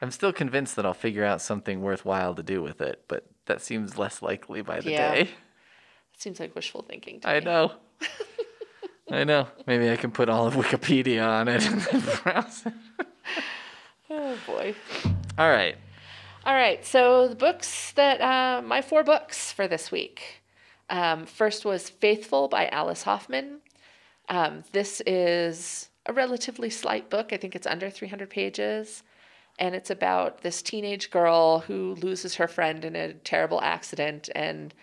I'm still convinced that I'll figure out something worthwhile to do with it, but that seems less likely by the Yeah. day. It seems like wishful thinking. To I me. know. *laughs* I know. Maybe I can put all of Wikipedia on it and then *laughs* browse it. Oh boy. All right. All right, so the books that uh, my four books for this week. Um, first was Faithful by Alice Hoffman. Um, this is a relatively slight book. I think it's under 300 pages. And it's about this teenage girl who loses her friend in a terrible accident and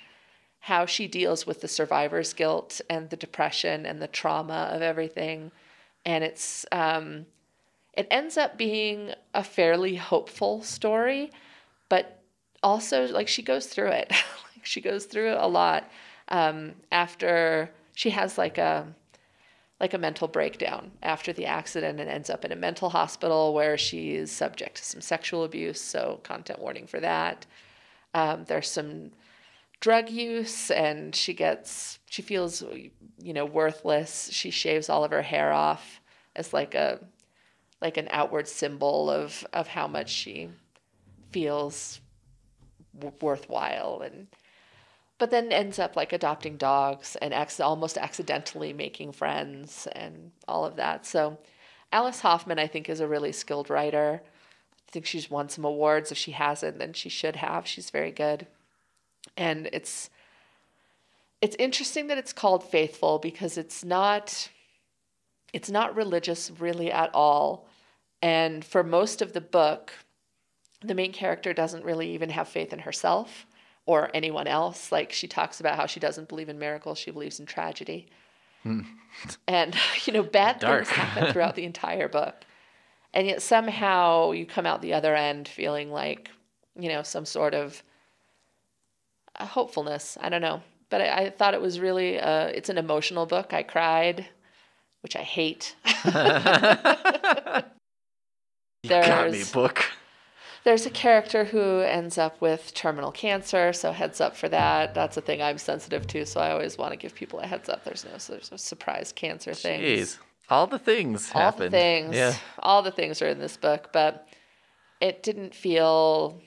how she deals with the survivor's guilt and the depression and the trauma of everything. And it's um, it ends up being a fairly hopeful story, but also like she goes through it. *laughs* she goes through a lot um, after she has like a like a mental breakdown after the accident and ends up in a mental hospital where she is subject to some sexual abuse. So content warning for that. Um, there's some drug use and she gets she feels you know worthless she shaves all of her hair off as like a like an outward symbol of of how much she feels w- worthwhile and but then ends up like adopting dogs and ex- almost accidentally making friends and all of that. So alice hoffman i think is a really skilled writer. I think she's won some awards. If she hasn't then she should have. She's very good. And it's it's interesting that it's called faithful because it's not it's not religious really at all. And for most of the book the main character doesn't really even have faith in herself or anyone else like she talks about how she doesn't believe in miracles she believes in tragedy *laughs* and *laughs* you know bad Dark. things happen throughout the entire book and yet somehow you come out the other end feeling like you know some sort of hopefulness. I don't know, but I, I thought it was really uh, it's an emotional book. I cried, which I hate. *laughs* You got me, book. There's a character who ends up with terminal cancer, so heads up for that. That's a thing I'm sensitive to, so I always want to give people a heads up. There's no there's no surprise cancer things. Jeez. All the things happen. all happened. the things Yeah. all the things are in this book but it didn't feel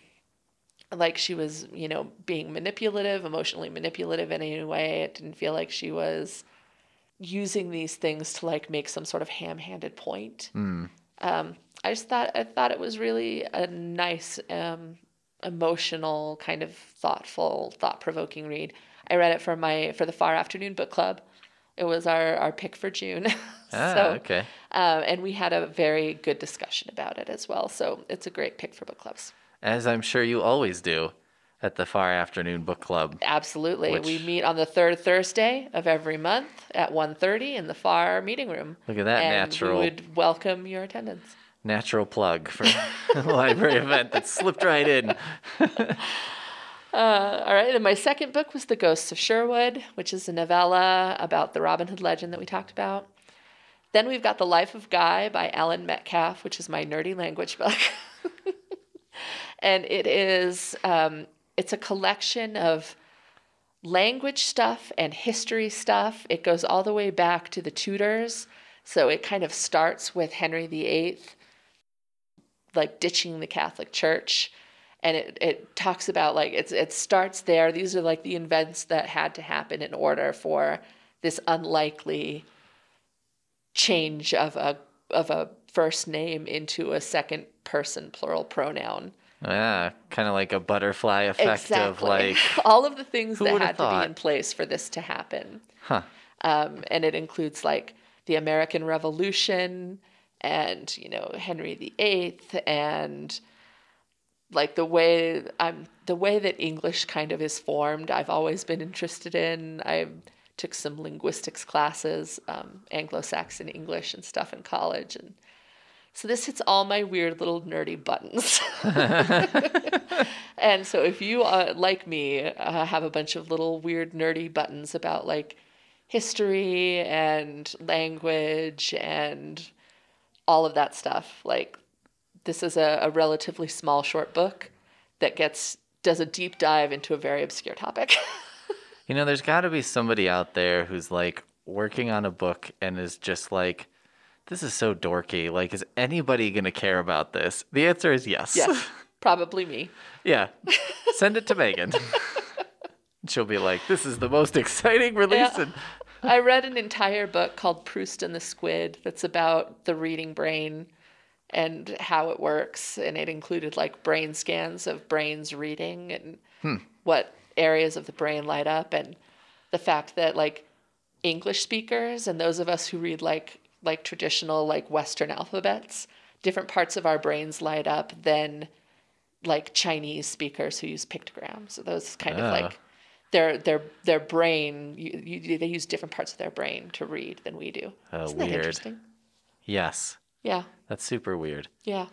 like she was you know being manipulative emotionally manipulative in any way it didn't feel like she was using these things to like make some sort of ham-handed point Hmm. um, i just thought i thought it was really a nice um, emotional kind of thoughtful thought-provoking read i read it for my for the far afternoon book club it was our our pick for june *laughs* Ah, so okay. um, and we had a very good discussion about it as well. So it's a great pick for book clubs. As I'm sure you always do. at the Far Afternoon Book Club. Absolutely. Which- We meet on the third Thursday of every month at 1.30 in the FAR meeting room. Look at that and natural we would welcome your attendance. Natural plug for a *laughs* library event that slipped right in. *laughs* Uh, all right, and my second book was The Ghosts of Sherwood, which is a novella about the Robin Hood legend that we talked about. Then we've got The Life of Guy by Allan Metcalf, which is my nerdy language book. *laughs* and it is um, it's a collection of language stuff and history stuff. It goes all the way back to the Tudors. So it kind of starts with Henry VIII, like ditching the Catholic Church. And it, it talks about like it's it starts there. These are like the events that had to happen in order for this unlikely change of a of a first name into a second person plural pronoun. Yeah, kind of like a butterfly effect of like, *laughs* all of the things that had to be in place for this to happen. huh? Um, and it includes like the American Revolution and you know Henry VIII and like the way I'm the way that English kind of is formed. I've always been interested in. I took some linguistics classes, um, Anglo-Saxon English and stuff in college, and so this hits all my weird little nerdy buttons. *laughs* and so if you, uh, like me, uh, have a bunch of little weird nerdy buttons about like history and language and all of that stuff, like this is a, a relatively small short book that gets does a deep dive into a very obscure topic. *laughs* You know, there's got to be somebody out there who's like working on a book and is just like, this is so dorky. Like, is anybody going to care about this? The answer is yes. yes, *laughs* probably me. yeah. Send it to Megan. *laughs* She'll be like, this is the most exciting release. Yeah. And I read an entire book called Proust and the Squid that's about the reading brain and how it works. And it included like brain scans of brains reading and hmm. what areas of the brain light up and the fact that like English speakers and those of us who read like like traditional like Western alphabets, different parts of our brains light up than like Chinese speakers who use pictograms. So those kind of ah. like their their their brain you, you, they use different parts of their brain to read than we do. Oh, Isn't that interesting? yes, Yeah, that's super weird. yeah.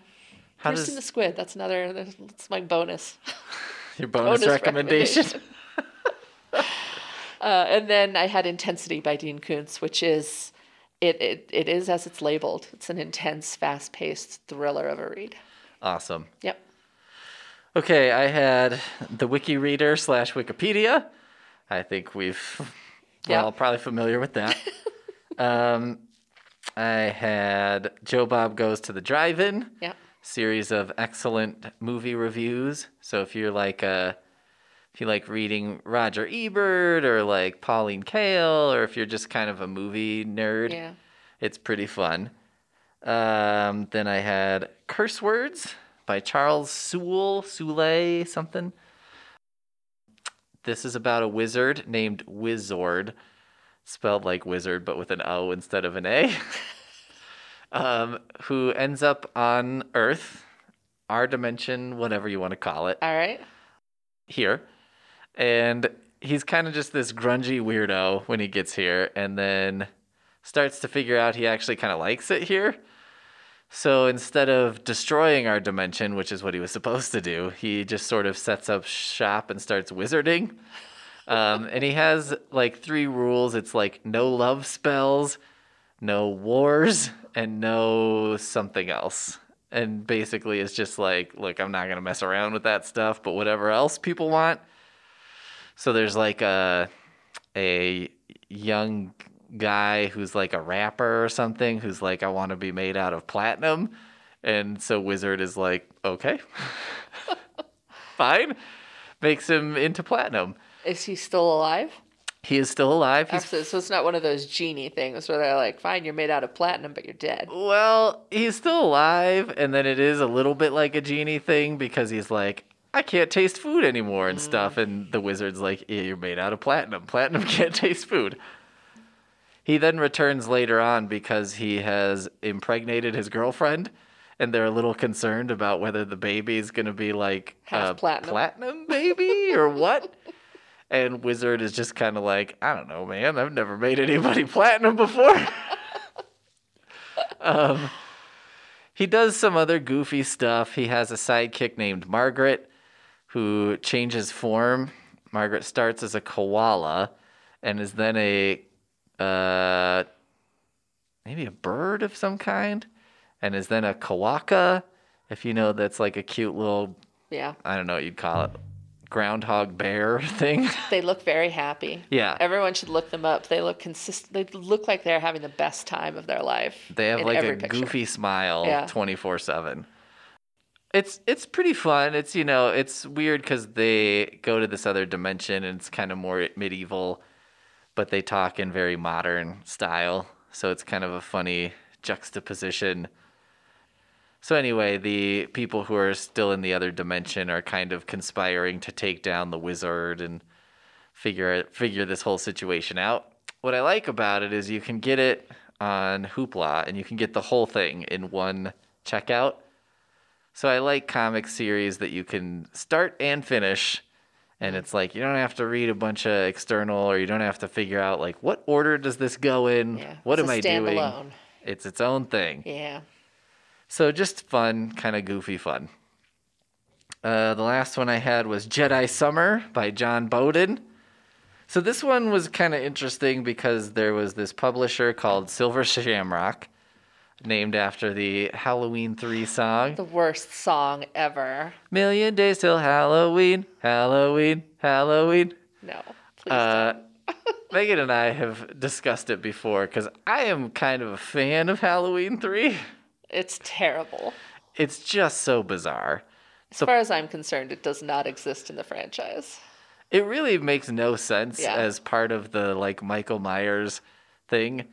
How Bruce does the Squid. That's another. That's my bonus. *laughs* your *laughs* bonus, bonus recommendation? *laughs* Uh, and then I had Intensity by Dean Koontz, which is it, it it is as it's labeled. It's an intense, fast-paced thriller of a read. awesome. Yep. Okay, I had the wiki reader slash Wikipedia. I think we've we're all probably familiar with that. *laughs* um, I had Joe Bob Goes to the Drive-In, Yep. series of excellent movie reviews. So if you're like a if you like reading Roger Ebert or like Pauline Kael, or if you're just kind of a movie nerd, Yeah. it's pretty fun. Um, then I had Curse Words by Charles Sewell, Soule, something. This is about a wizard named Wizord, spelled like wizard but with an O instead of an A, *laughs* um, who ends up on Earth, our dimension, whatever you want to call it, All right. here. And he's kind of just this grungy weirdo when he gets here and then starts to figure out he actually kind of likes it here. So instead of destroying our dimension, which is what he was supposed to do, he just sort of sets up shop and starts wizarding. Um, and he has like three rules it's like no love spells, no wars, and no something else. And basically, it's just like, look, I'm not going to mess around with that stuff, but whatever else people want. So there's like a a young guy who's like a rapper or something who's like I want to be made out of platinum. And so wizard is like okay. *laughs* Fine. Makes him into platinum. Is he still alive? he is still alive. He's Absolutely. So it's not one of those genie things where they're like, "Fine, you're made out of platinum, but you're dead." well he's still alive and then it is a little bit like a genie thing because he's like I can't taste food anymore and mm. stuff. And the wizard's like yeah, you're made out of platinum. Platinum *laughs* can't taste food He then returns later on because he has impregnated his girlfriend, and they're a little concerned about whether the baby is gonna be like Half a platinum. platinum baby or what. *laughs* And Wizord is just kind of like, I don't know, man. I've never made anybody *laughs* platinum before. *laughs* um, he does some other goofy stuff. He has a sidekick named Margaret who changes form. Margaret starts as a koala and is then a uh, maybe a bird of some kind, and is then a quokka. If you know, that's like a cute little Yeah. I don't know what you'd call it, groundhog bear *laughs* thing. They look very happy. yeah, Everyone should look them up. They look consist. They look like they're having the best time of their life. they have like a picture. goofy smile, twenty four seven. It's it's pretty fun. It's you know it's weird because they go to this other dimension and it's kind of more medieval, but they talk in very modern style. So it's kind of a funny juxtaposition. So anyway, the people who are still in the other dimension are kind of conspiring to take down the wizard and figure figure this whole situation out. What I like about it is you can get it on Hoopla and you can get the whole thing in one checkout. So I like comic series that you can start and finish and it's like you don't have to read a bunch of external or you don't have to figure out like what order does this go in? Yeah. What am I doing? standalone. It's its own thing. Yeah. So just fun, kind of goofy fun. Uh, the last one I had was Jedi Summer by John Bowden. So this one was kind of interesting because there was this publisher called Silver Shamrock, named after the Halloween 3 song. The worst song ever. Million days till Halloween, Halloween, Halloween. No. Please Uh, don't. *laughs* Megan and I have discussed it before because I am kind of a fan of Halloween 3. It's terrible. It's just so bizarre. As far as I'm concerned, it does not exist in the franchise. It really makes no sense Yeah. as part of the like Michael Myers thing.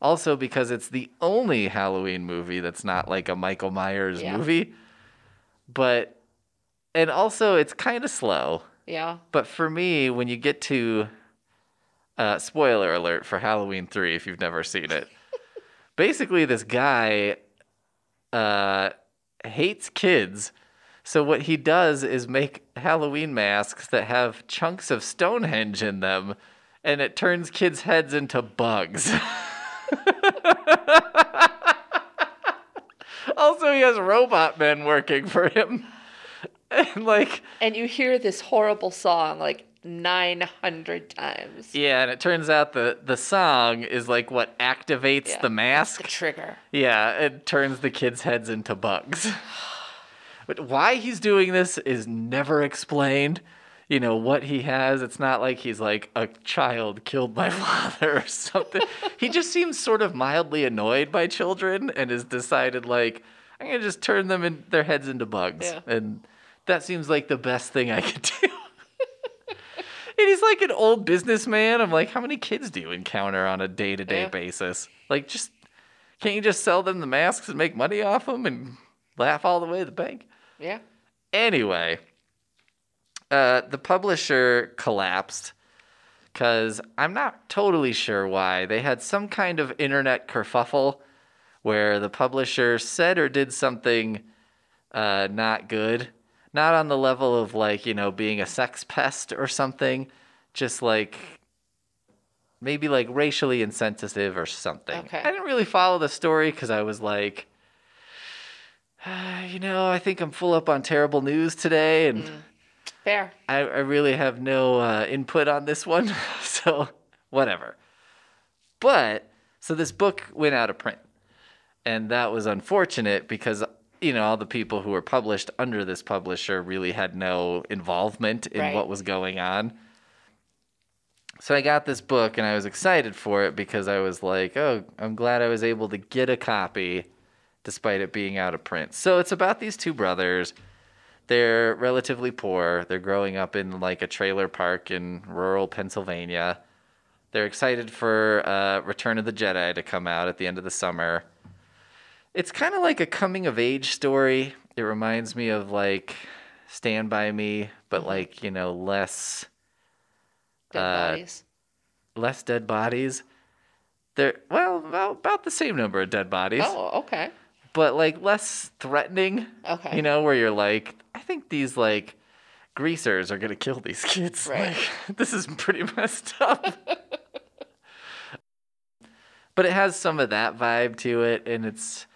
Also because it's the only Halloween movie that's not like a Michael Myers Yeah. movie. But and also it's kind of slow. Yeah. But for me, when you get to uh, spoiler alert for Halloween 3 if you've never seen it. *laughs* basically this guy uh, hates kids. So what he does is make Halloween masks that have chunks of Stonehenge in them and it turns kids' heads into bugs. *laughs* *laughs* also he has robot men working for him. And like And you hear this horrible song like 900 times. Yeah, and it turns out the the song is like what activates Yeah, the The mask. trigger. Yeah, it turns the kids' heads into bugs. *sighs* but why he's doing this is never explained. You know what he has. It's not like he's like a child killed my *laughs* father or something. he just seems sort of mildly annoyed by children and has decided like I'm gonna just turn them in their heads into bugs. Yeah. And that seems like the best thing I could *laughs* do. And he's like an old businessman. I'm like, how many kids do you encounter on a day to day basis? Like, just can't you just sell them the masks and make money off them and laugh all the way to the bank? Yeah. Anyway, uh, the publisher collapsed because I'm not totally sure why. They had some kind of internet kerfuffle where the publisher said or did something uh, not good. Not on the level of like, you know, being a sex pest or something, just like maybe like racially insensitive or something. Okay. I didn't really follow the story because I was like, *sighs* you know, I think I'm full up on terrible news today, and Fair. I, I really have no uh, input on this one, *laughs* so whatever. But so this book went out of print, and that was unfortunate because you know all the people who were published under this publisher really had no involvement in Right. what was going on. So I got this book and I was excited for it because I was like, oh, I'm glad I was able to get a copy despite it being out of print. So it's about these two brothers. They're relatively poor. They're growing up in like a trailer park in rural Pennsylvania. They're excited for uh, Return of the Jedi to come out at the end of the summer. It's kind of like a coming of age story. It reminds me of like Stand By Me, but like, you know, less Dead Uh, bodies. less dead bodies. They're well, about the same number of dead bodies. Oh, okay. But like less threatening. Okay. You know, where you're like, I think these like greasers are gonna kill these kids. Right. Like, *laughs* this is pretty *laughs* messed up. but it has some of that vibe to it, and it's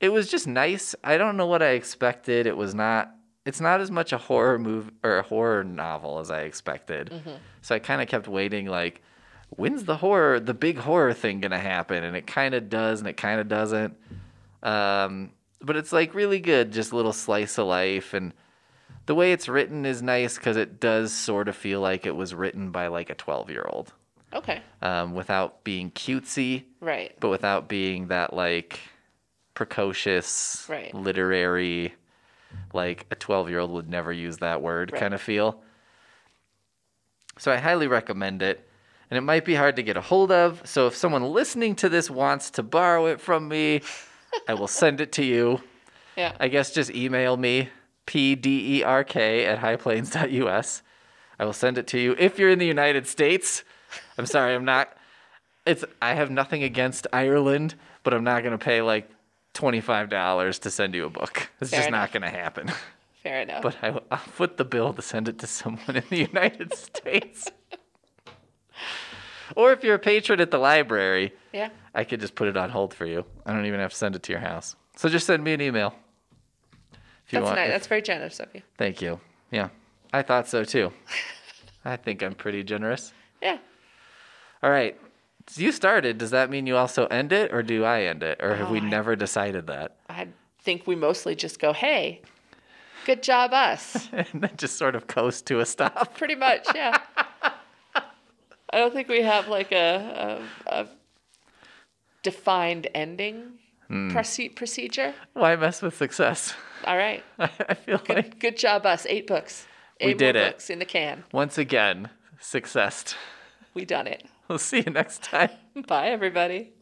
it was just nice. I don't know what I expected. It was not. It's not as much a horror move or a horror novel as I expected. Mm-hmm. So I kind of kept waiting, like, when's the horror, the big horror thing gonna happen? And it kind of does, and it kind of doesn't. Um, but it's like really good, just a little slice of life, and the way it's written is nice because it does sort of feel like it was written by like a twelve year old, Okay. um, without being cutesy, Right. but without being that like precocious, Right. literary, like a 12 year old would never use that word Right. kind of feel. So I highly recommend it. And it might be hard to get a hold of. So if someone listening to this wants to borrow it from me, I will send it to you. Yeah. I guess just email me, pderk at highplains.us. I will send it to you if you're in the United States. I'm sorry, I'm not. It's I have nothing against Ireland, but I'm not gonna pay like twenty five dollars to send you a book. It's Fair just enough. not gonna happen. Fair enough. But I, will foot the bill to send it to someone in the *laughs* United States. Or if you're a patron at the library, yeah. I could just put it on hold for you. I don't even have to send it to your house. So just send me an email. If you That's want. nice. if- That's very generous of you. Thank you. Yeah, I thought so too. *laughs* I think I'm pretty generous. Yeah. All right. So you started. Does that mean you also end it, or do I end it, or have we Oh, I- never decided that? I think we mostly just go, hey, good job, us. *laughs* and then just sort of coast to a stop. Pretty much, yeah. *laughs* I don't think we have like a, a, a defined ending Hmm. proce- procedure. Why mess with success? All right. *laughs* I feel Good, like good job, us. Eight books. Eight We did it. books in the can. once again, success. We done it. *laughs* We'll see you next time. *laughs* Bye, everybody.